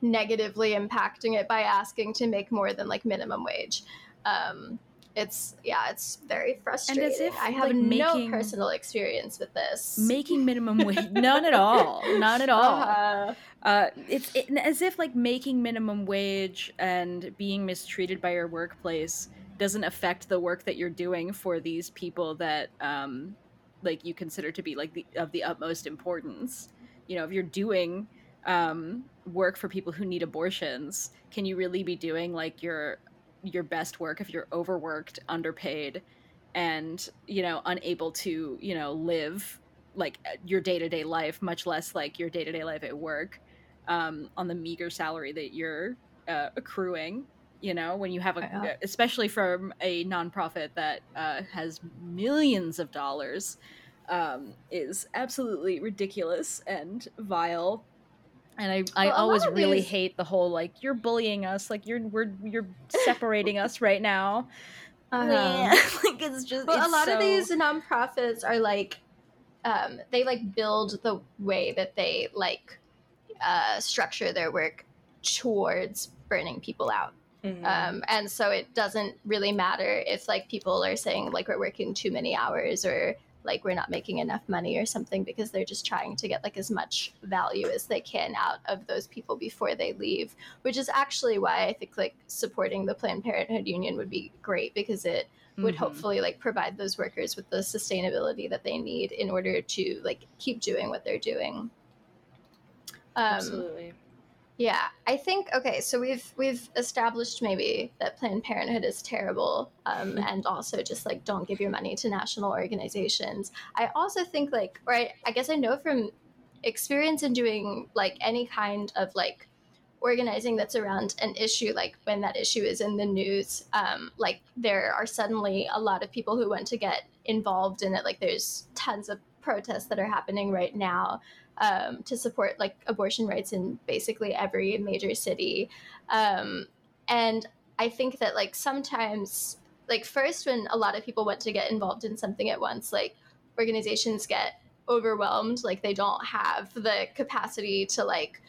negatively impacting it by asking to make more than like minimum wage. Um it's yeah it's very frustrating. if, i have like, no making- personal experience with this. making minimum wage none at all none at all. Uh, uh, it's it, as if like making minimum wage and being mistreated by your workplace doesn't affect the work that you're doing for these people that um, like you consider to be like the of the utmost importance. You know, if you're doing um, work for people who need abortions, can you really be doing like your your best work if you're overworked, underpaid, and you know unable to you know live like your day to day life, much less like your day to day life at work, um, on the meager salary that you're uh, accruing. You know, when you have a, Yeah. especially from a nonprofit that uh, has millions of dollars, um, is absolutely ridiculous and vile. And I, I Well, always really these- hate the whole like you're bullying us, like you're we're you're separating us right now. uh-huh. like it's just Well, a it's lot of these nonprofits are like, um, they like build the way that they like uh, structure their work towards burning people out. Mhm. Um, and so it doesn't really matter if like people are saying like we're working too many hours or like we're not making enough money or something because they're just trying to get like as much value as they can out of those people before they leave which is actually why i think like supporting the planned parenthood union would be great because it would Mhm. hopefully like provide those workers with the sustainability that they need in order to like keep doing what they're doing um, Absolutely. Yeah, I think okay. So we've we've established maybe that Planned Parenthood is terrible, um, and also just like don't give your money to national organizations. I also think like, or I, I guess I know from experience in doing like any kind of like organizing that's around an issue, like when that issue is in the news, um, like there are suddenly a lot of people who want to get involved in it. Like there's tons of protests that are happening right now um, to support like abortion rights in basically every major city. Um, and I think that like sometimes, like first when a lot of people want to get involved in something at once, like organizations get overwhelmed, like they don't have the capacity to like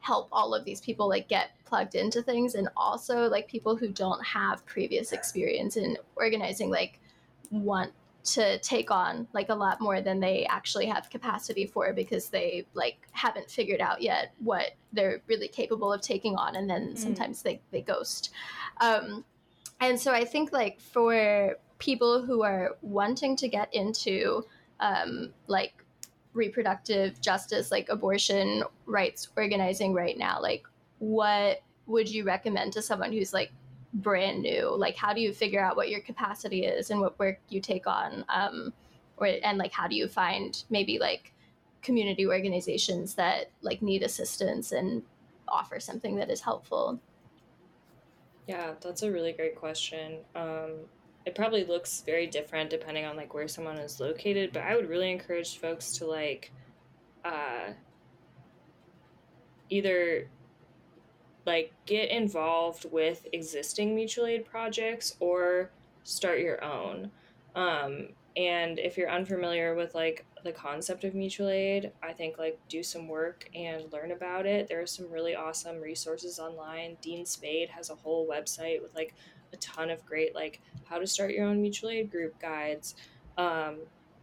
help all of these people like get plugged into things and also like people who don't have previous experience in organizing like want to take on like a lot more than they actually have capacity for because they like haven't figured out yet what they're really capable of taking on and then sometimes they, they ghost. Um, and so i think like for people who are wanting to get into um, like reproductive justice like abortion rights organizing right now like what would you recommend to someone who's like brand new like how do you figure out what your capacity is and what work you take on um or and like how do you find maybe like community organizations that like need assistance and offer something that is helpful Yeah, that's a really great question. Um, it probably looks very different depending on like where someone is located, but I would really encourage folks to like uh, either like get involved with existing mutual aid projects or start your own. Um, and if you're unfamiliar with like the concept of mutual aid, I think like do some work and learn about it. There are some really awesome resources online. Dean Spade has a whole website with like a ton of great like how to start your own mutual aid group guides. Um,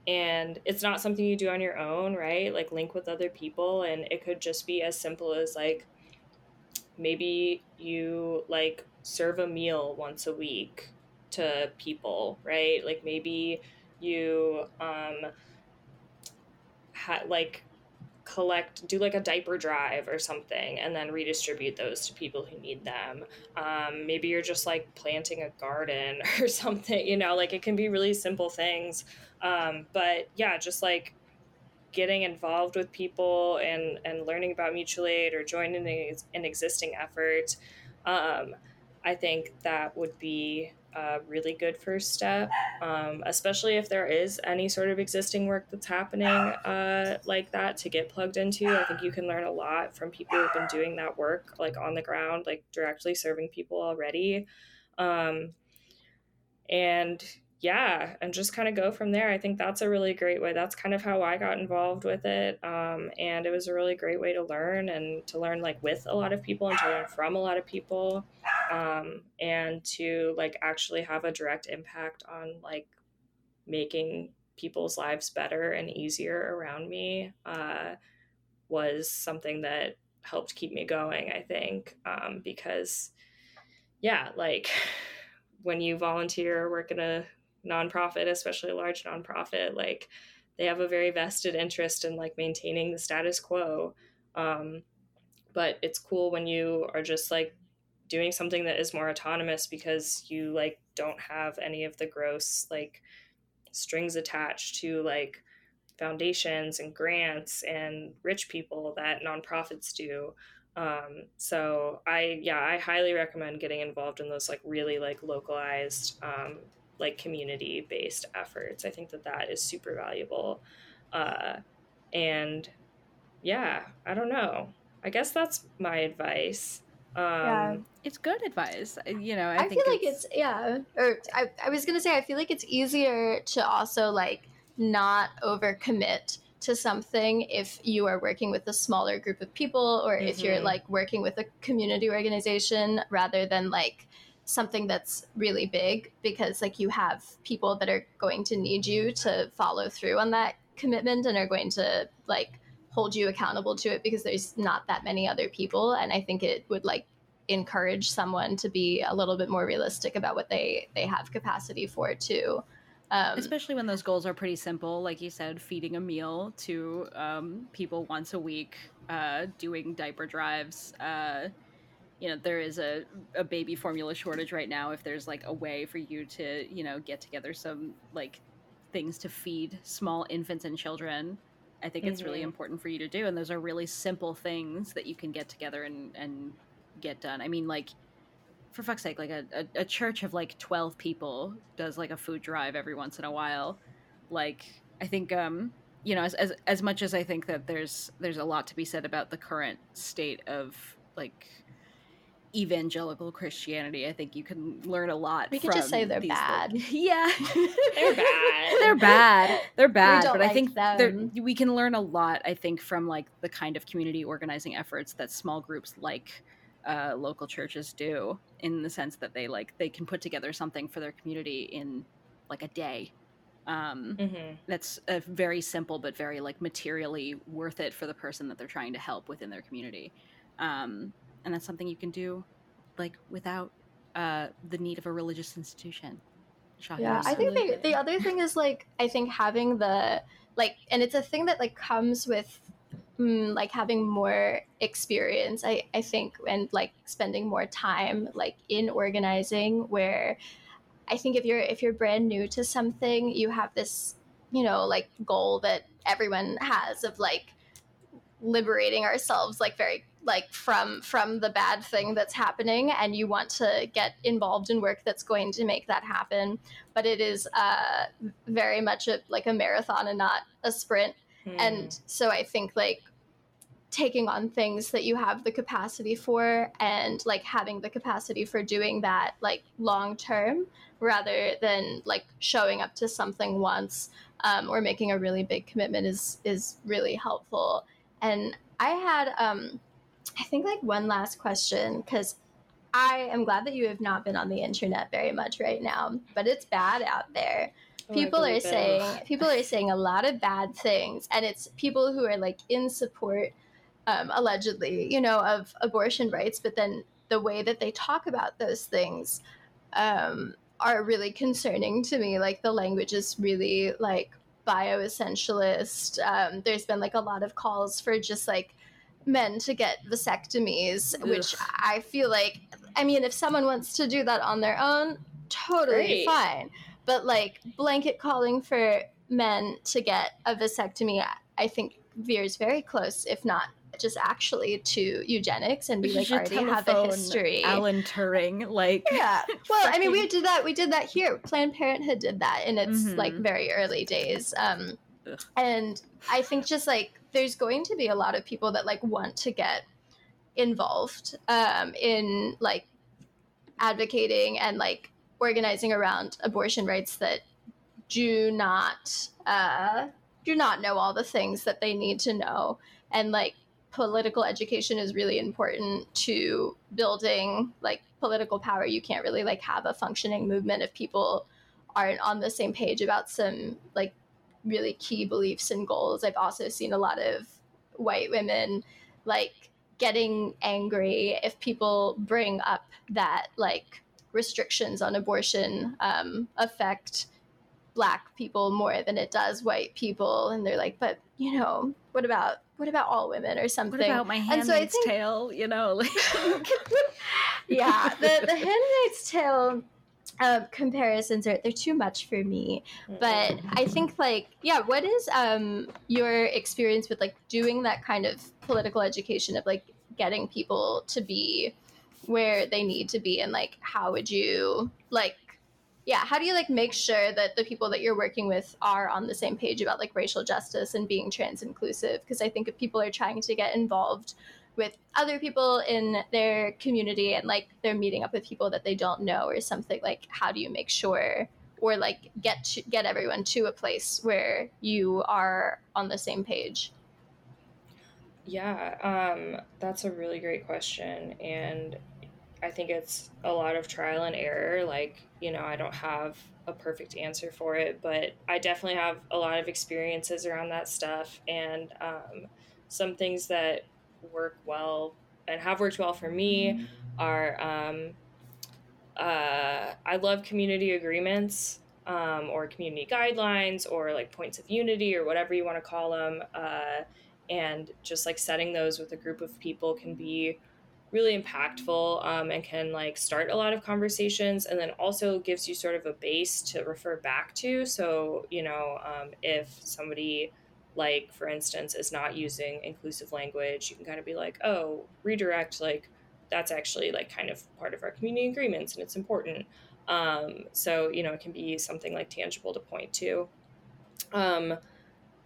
and it's not something you do on your own, right? Like link with other people, and it could just be as simple as like maybe you like serve a meal once a week to people, right? Like maybe you um ha- like collect do like a diaper drive or something and then redistribute those to people who need them. Um, maybe you're just like planting a garden or something you know? Like it can be really simple things. Um, but yeah just like getting involved with people and and learning about mutual aid or joining an existing effort um, i think that would be a really good first step, um, especially if there is any sort of existing work that's happening uh, like that to get plugged into. I think you can learn a lot from people who've been doing that work, like on the ground, like directly serving people already. Um, and yeah, and just kind of go from there. I think that's a really great way. That's kind of how I got involved with it. Um, and it was a really great way to learn and to learn like with a lot of people and to learn from a lot of people um, and to like actually have a direct impact on like making people's lives better and easier around me uh, was something that helped keep me going, I think, um, because yeah, like when you volunteer or work in a nonprofit, especially a large nonprofit, like they have a very vested interest in like maintaining the status quo. Um, but it's cool when you are just like doing something that is more autonomous because you like don't have any of the gross like strings attached to like foundations and grants and rich people that nonprofits do. Um, so I yeah I highly recommend getting involved in those like really like localized um, like community based efforts. I think that that is super valuable. Uh, and yeah, I don't know. I guess that's my advice. Um, yeah, it's good advice. You know, I, I feel like it's, it's yeah. Or I, I was gonna say I feel like it's easier to also like not overcommit to something if you are working with a smaller group of people or mm-hmm. if you're mm-hmm. like working with a community organization rather than like something that's really big because like you have people that are going to need you to follow through on that commitment and are going to like hold you accountable to it because there's not that many other people. And i think it would like encourage someone to be a little bit more realistic about what they they have capacity for too. Um, especially when those goals are pretty simple like you said feeding a meal to um, people once a week uh, doing diaper drives uh, you know there is a, a baby formula shortage right now if there's like a way for you to you know get together some like things to feed small infants and children i think mm-hmm. it's really mm-hmm. important for you to do and those are really simple things that you can get together and and get done i mean like for fuck's sake like a, a, a church of like 12 people does like a food drive every once in a while like i think um you know as, as as much as i think that there's there's a lot to be said about the current state of like evangelical Christianity. I think you can learn a lot. We could just say they're bad. Like, yeah, they're bad. they're bad. They're bad. but like I think we can learn a lot. I think from like the kind of community organizing efforts that small groups like uh, local churches do, in the sense that they like they can put together something for their community in like a day. Um, mm-hmm. That's a very simple but very like materially worth it for the person that they're trying to help within their community. Um, and that's something you can do like without uh, the need of a religious institution Shocking. yeah i think the, the other thing is like i think having the like and it's a thing that like comes with mm, like having more experience i i think and like spending more time like in organizing where i think if you're if you're brand new to something you have this you know like goal that everyone has of like liberating ourselves like very like from from the bad thing that's happening and you want to get involved in work that's going to make that happen. But it is uh, very much a, like a marathon and not a sprint. Mm. and so i think like taking on things that you have the capacity for and like having the capacity for doing that like long term rather than like showing up to something once um, or making a really big commitment is is really helpful. And i had um i think like one last question because i am glad that you have not been on the internet very much right now but it's bad out there. Oh, people are it. saying people are saying a lot of bad things and it's people who are like in support um, allegedly you know of abortion rights but then the way that they talk about those things um, are really concerning to me. Like the language is really like bioessentialist. Um, there's been like a lot of calls for just like men to get vasectomies which i feel like i mean if someone wants to do that on their own totally Great. fine. But like blanket calling for men to get a vasectomy i think veers very close if not just actually to eugenics and we like already have a history. Alan Turing, like yeah. Well i mean we did that we did that here. Planned parenthood did that in its like Mhm. very early days. Um Ugh. and i think just like there's going to be a lot of people that like want to get involved um in like advocating and like organizing around abortion rights that do not uh do not know all the things that they need to know and like political education is really important to building like political power you can't really like have a functioning movement if people aren't on the same page about some like really key beliefs and goals i've also seen a lot of white women like getting angry if people bring up that like restrictions on abortion um, affect black people more than it does white people and they're like but you know what about what about all women or something what about my And so I handmaid's think- tale? You know, like yeah the the handmaid's tale uh, comparisons are they're too much for me. But i think like yeah what is um your experience with like doing that kind of political education of like getting people to be where they need to be? And like how would you like yeah how do you like make sure that the people that you're working with are on the same page about like racial justice and being trans inclusive because i think if people are trying to get involved with other people in their community and like they're meeting up with people that they don't know or something like how do you make sure or like get to, get everyone to a place where you are on the same page Yeah, um, that's a really great question. And I think it's a lot of trial and error. Like, you know, I don't have a perfect answer for it, but I definitely have a lot of experiences around that stuff. And um, some things that work well and have worked well for me are um, uh, I love community agreements um, or community guidelines or like points of unity or whatever you want to call them. Uh, and just like setting those with a group of people can be really impactful um, and can like start a lot of conversations and then also gives you sort of a base to refer back to so you know um, if somebody like for instance is not using inclusive language you can kind of be like oh redirect like that's actually like kind of part of our community agreements and it's important. Um, so you know it can be something like tangible to point to. Um,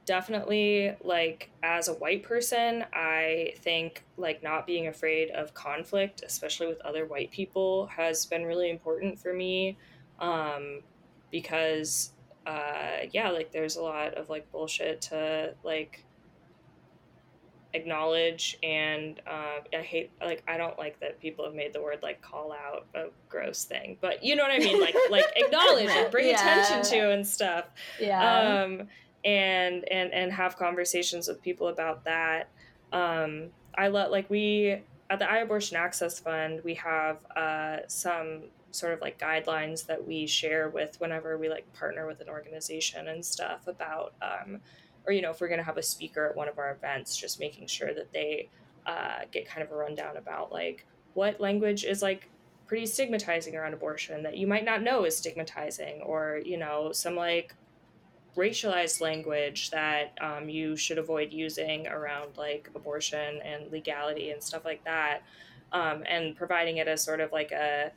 definitely like as a white person i think like not being afraid of conflict especially with other white people has been really important for me um because uh yeah like there's a lot of like bullshit to like acknowledge and uh, i hate like i don't like that people have made the word like call out a gross thing but you know what i mean like like acknowledge and bring Yeah. attention to and stuff yeah um, and and and have conversations with people about that. Um, I let like we at the i abortion Access Fund we have uh, some sort of like guidelines that we share with whenever we like partner with an organization and stuff about um, or you know if we're gonna have a speaker at one of our events, just making sure that they uh, get kind of a rundown about like what language is like pretty stigmatizing around abortion that you might not know is stigmatizing or you know some like racialized language that um, you should avoid using around like abortion and legality and stuff like that um, and providing it as sort of like a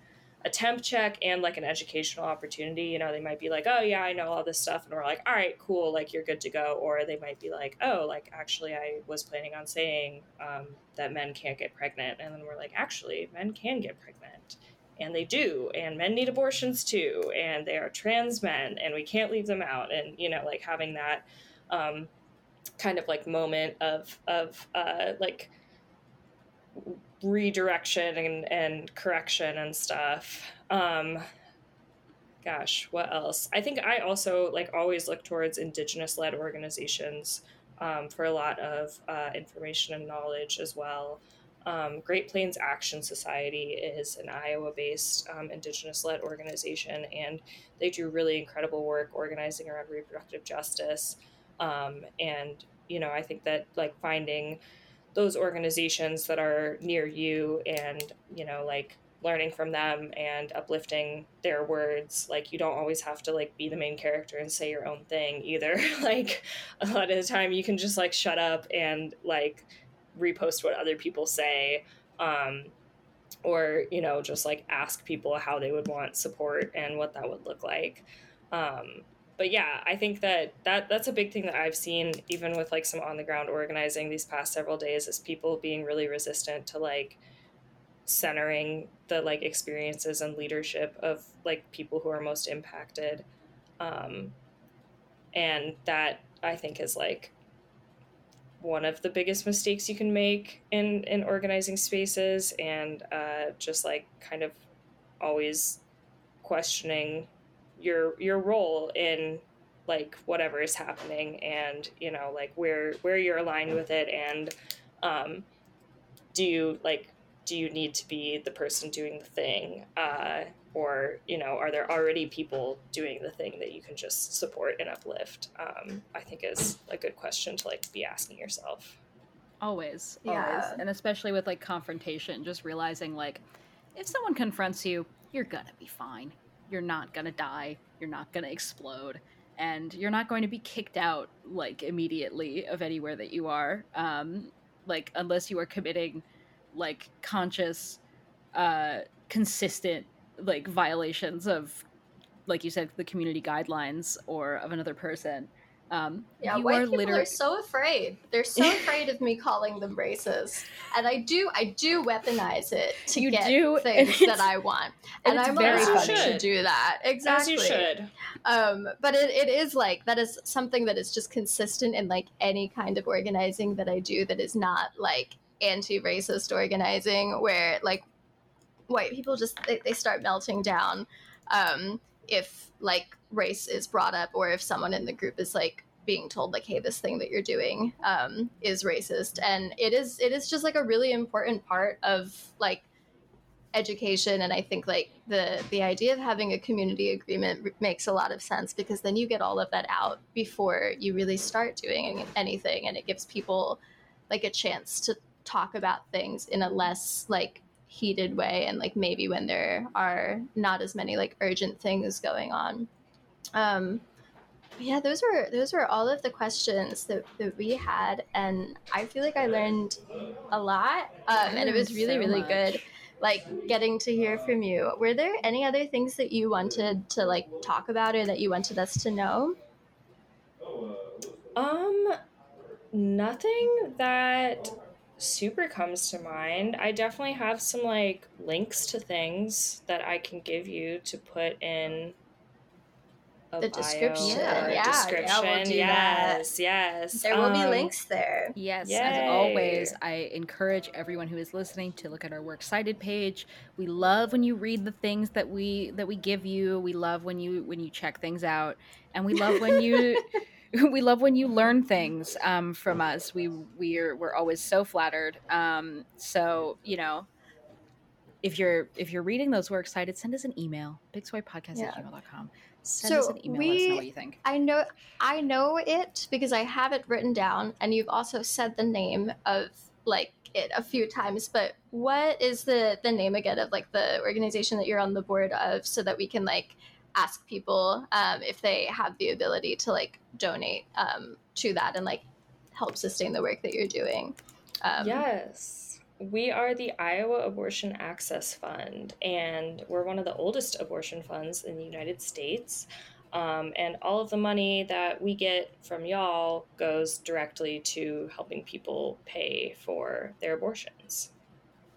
a temp check and like an educational opportunity. You know, they might be like, oh, yeah, I know all this stuff. And we're like, all right, cool, like you're good to go. Or they might be like, oh, like actually, I was planning on saying um, that men can't get pregnant. And then we're like, actually, men can get pregnant. And they do. And men need abortions too. And they are trans men. And we can't leave them out. And, you know, like having that um, kind of like moment of, of uh, like, redirection and, and correction and stuff. Um, gosh, what else? I think I also like always look towards indigenous led organizations um, for a lot of uh, information and knowledge as well. Um, Great Plains Action Society is an Iowa based um, indigenous led organization, and they do really incredible work organizing around reproductive justice. Um, and, you know, I think that like finding those organizations that are near you and you know like learning from them and uplifting their words. Like you don't always have to like be the main character and say your own thing either. Like a lot of the time you can just like shut up and like repost what other people say um or you know just like ask people how they would want support and what that would look like. Um but yeah, I think that, that that's a big thing that I've seen even with like some on the ground organizing these past several days is people being really resistant to like centering the like experiences and leadership of like people who are most impacted. Um, and that I think is like one of the biggest mistakes you can make in in organizing spaces and uh, just like kind of always questioning your your role in like whatever is happening and you know like where where you're aligned with it and um, do you like do you need to be the person doing the thing uh, or you know are there already people doing the thing that you can just support and uplift? Um, i think is a good question to like be asking yourself. Always Yeah. always. And especially with like confrontation just realizing like if someone confronts you you're gonna be fine you're not gonna die you're not gonna explode and you're not going to be kicked out like immediately of anywhere that you are um like unless you are committing like conscious uh consistent like violations of like you said the community guidelines or of another person um Yeah, you white are people literally are so afraid. They're so afraid of me calling them racist, and I do, I do weaponize it to You get do, things that I want, and and, I'm very allowed funny. to do that. Exactly. as you should Um, but it, it is like that is something that is just consistent in like any kind of organizing that I do that is not like anti-racist organizing where like white people just they, they start melting down um, if like race is brought up or if someone in the group is like being told like hey this thing that you're doing um, is racist. And it is it is just like a really important part of like education. And i think like the the idea of having a community agreement r- makes a lot of sense because then you get all of that out before you really start doing anything. And it gives people like a chance to talk about things in a less like heated way and like maybe when there are not as many like urgent things going on. Um yeah those were those were all of the questions that, that we had and i feel like i learned a lot um, and it was really So really much. good like getting to hear from you were there any other things that you wanted to like talk about or that you wanted us to know Um, nothing that super comes to mind. I definitely have some like links to things that I can give you to put in The bio description. Yeah, yeah, description. we'll do that. yes, yes. there will be Um, links there Yes, as always, I encourage everyone who is listening to look at our works cited page. We love when you read the things that we that we give you. We love when you when you check things out, and we love when you we love when you learn things um, from us. We we're we're always so flattered. Um, so you know. If you're if you're reading those works cited, send us an email, bigswipepodcast Yeah. at gmail.com. Send So us an email, let us know we- what you think. I know I know it because I have it written down and you've also said the name of like it a few times but what is the the name again of like the organization that you're on the board of so that we can like ask people um, if they have the ability to like donate um, to that and like help sustain the work that you're doing um, Yes. We are the Iowa Abortion Access Fund, and we're one of the oldest abortion funds in the United States. Um, and all of the money that we get from y'all goes directly to helping people pay for their abortions.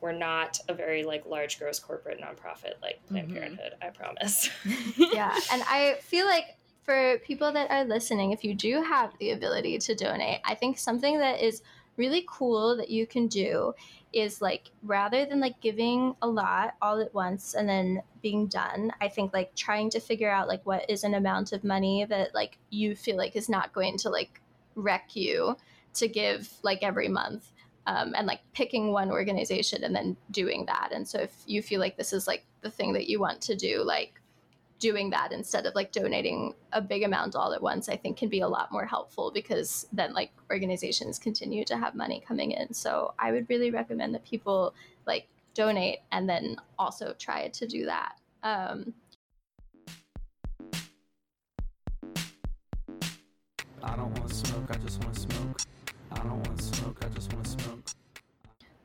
We're not a very like large gross corporate nonprofit like Planned Mhm. Parenthood, I promise. yeah and i feel like for people that are listening if you do have the ability to donate i think something that is really cool that you can do is like rather than like giving a lot all at once and then being done i think like trying to figure out like what is an amount of money that like you feel like is not going to like wreck you to give like every month um, and like picking one organization and then doing that. And so if you feel like this is like the thing that you want to do like doing that instead of like donating a big amount all at once i think can be a lot more helpful because then like organizations continue to have money coming in so i would really recommend that people like donate and then also try to do that um, I don't want smoke, I just want to smoke. I don't want to smoke, I just want to smoke.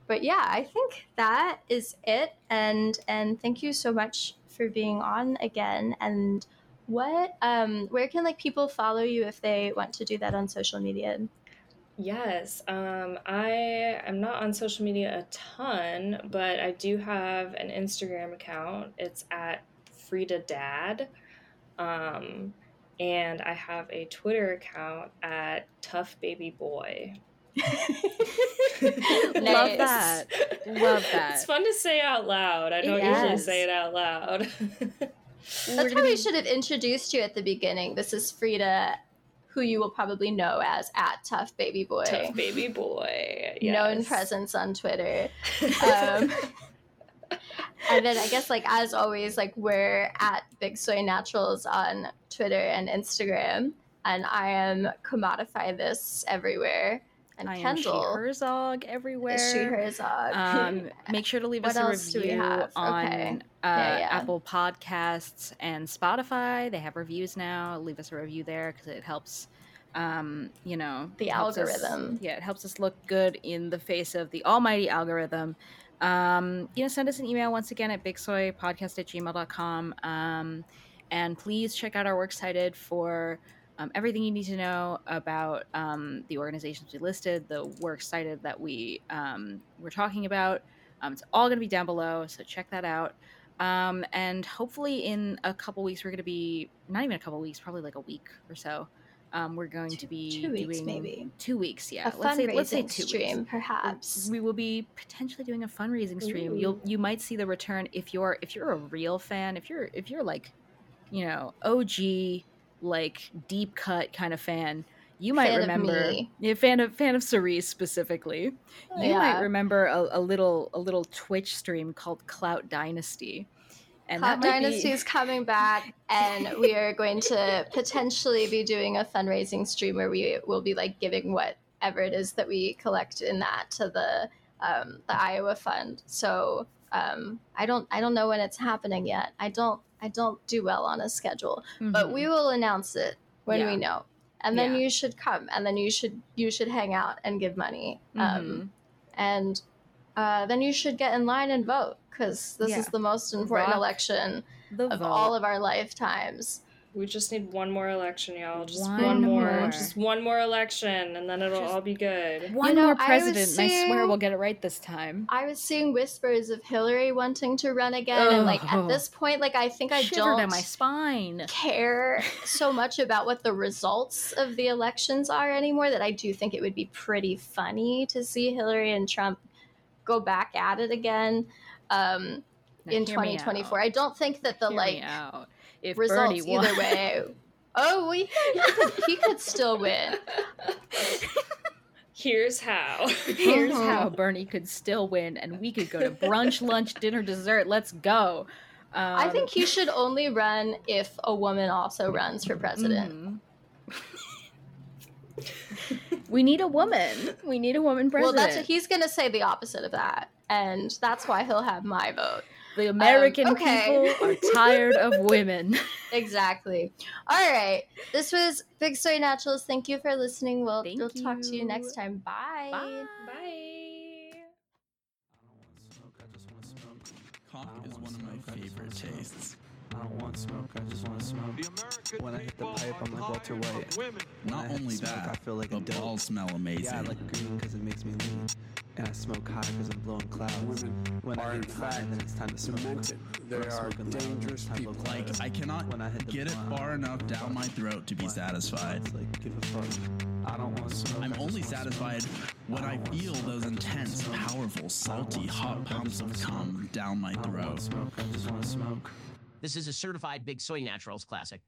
but yeah i think that is it and and thank you so much for being on again and what um where can like people follow you if they want to do that on social media Yes, um, I am not on social media a ton, but I do have an Instagram account. It's at Frida Dad, um, and I have a Twitter account at Tough Baby Boy. Love that. Love that. It's fun to say out loud. I don't It usually is. say it out loud. That's gonna how we should have introduced you at the beginning. This is Frida, who you will probably know as at Tough Baby Boy, Tough Baby Boy. known presence on Twitter. Um, and then I guess like as always, like we're at Big Soy Naturals on Twitter and Instagram, and I am commodify this everywhere. And I am Kendall She Herzog everywhere. is she Herzog. um, make sure to leave us a else do we review on Okay. uh, Yeah, yeah. Apple Podcasts and Spotify. They have reviews now. Leave us a review there because it helps. Um, you know, The helps us- algorithm. yeah, it helps us look good in the face of the almighty algorithm. Um, you know, send us an email once again at bigsoypodcast at gmail.com. Um, and please check out our works cited for um, everything you need to know about um, the organizations we listed, the works cited that we um, were talking about. Um, it's all going to be down below, so check that out. Um, and hopefully, in a couple weeks, we're going to be not even a couple weeks, probably like a week or so. Um, we're going to be two weeks, doing maybe. two weeks. Yeah, a let's say let's say two stream, weeks. perhaps. We will be potentially doing a fundraising stream. You'll you might see the return if you're if you're a real fan, if you're if you're like, you know, OG like deep cut kind of fan. You might Fan remember me. yeah, fan of fan of Cerise specifically. You Yeah. might remember a, a little a little Twitch stream called Clout Dynasty. And that might be- Dynasty is coming back, and we are going to potentially be doing a fundraising stream where we will be like giving whatever it is that we collect in that to the um, the Iowa Fund. So um, I don't I don't know when it's happening yet. I don't I don't do well on a schedule, but Mhm. we will announce it when Yeah. we know, and then Yeah. you should come, and then you should you should hang out and give money. Mhm. Um, and uh, then you should get in line and vote because this Yeah. is the most important Rock election of vote. all of our lifetimes. We just need one more election, y'all. Just One one, more. more. Just one more election, and then it'll Just- all be good. one know, more I was president, and I swear we'll get it right this time. I was seeing whispers of Hillary wanting to run again, and like at this point, like I think I Shiver don't down my spine. care so much about what the results of the elections are anymore. That I do think it would be pretty funny to see Hillary and Trump go back at it again um, Now, in 2024. I don't think that the Hear like me out. If results Bernie won, either way. Oh, well, he, he, could, he could still win. Here's how. here's Mhm. how Bernie could still win, and we could go to brunch, lunch, dinner, dessert. Let's go. Um, I think he should only run if a woman also runs for president. mhm. we need a woman. We need a woman president. Well, that's he's going to say the opposite of that, and that's why he'll have my vote. The um, American um, okay. people are tired of women. exactly. All right. This was Big Soy Naturals. Thank you for listening. We'll, Thank we'll you. talk to you next time. Bye. Bye. Bye. Cock is one of my favorite tastes. I don't want smoke, I just want to smoke. When I hit the pipe, I'm like Walter White. When Not I hit only smoke, that, I feel like the a dope. balls smell amazing. Yeah, I like green because it makes me lean. And I smoke high because I'm blowing clouds. when I are hit in high, fact then it's time to smoke. demented. They When I'm are smoking loud, dangerous it's time to people. Like clouds. I cannot When I hit the get it far enough down my throat to be What? satisfied. It's like, give a fuck. I don't want smoke. I'm only satisfied when I don't feel smoke, those I just want intense, powerful, salty, hot smoke, I pumps of cum down my I don't want throat. smoke, I just want to smoke. This is a certified Big Soy Naturals classic.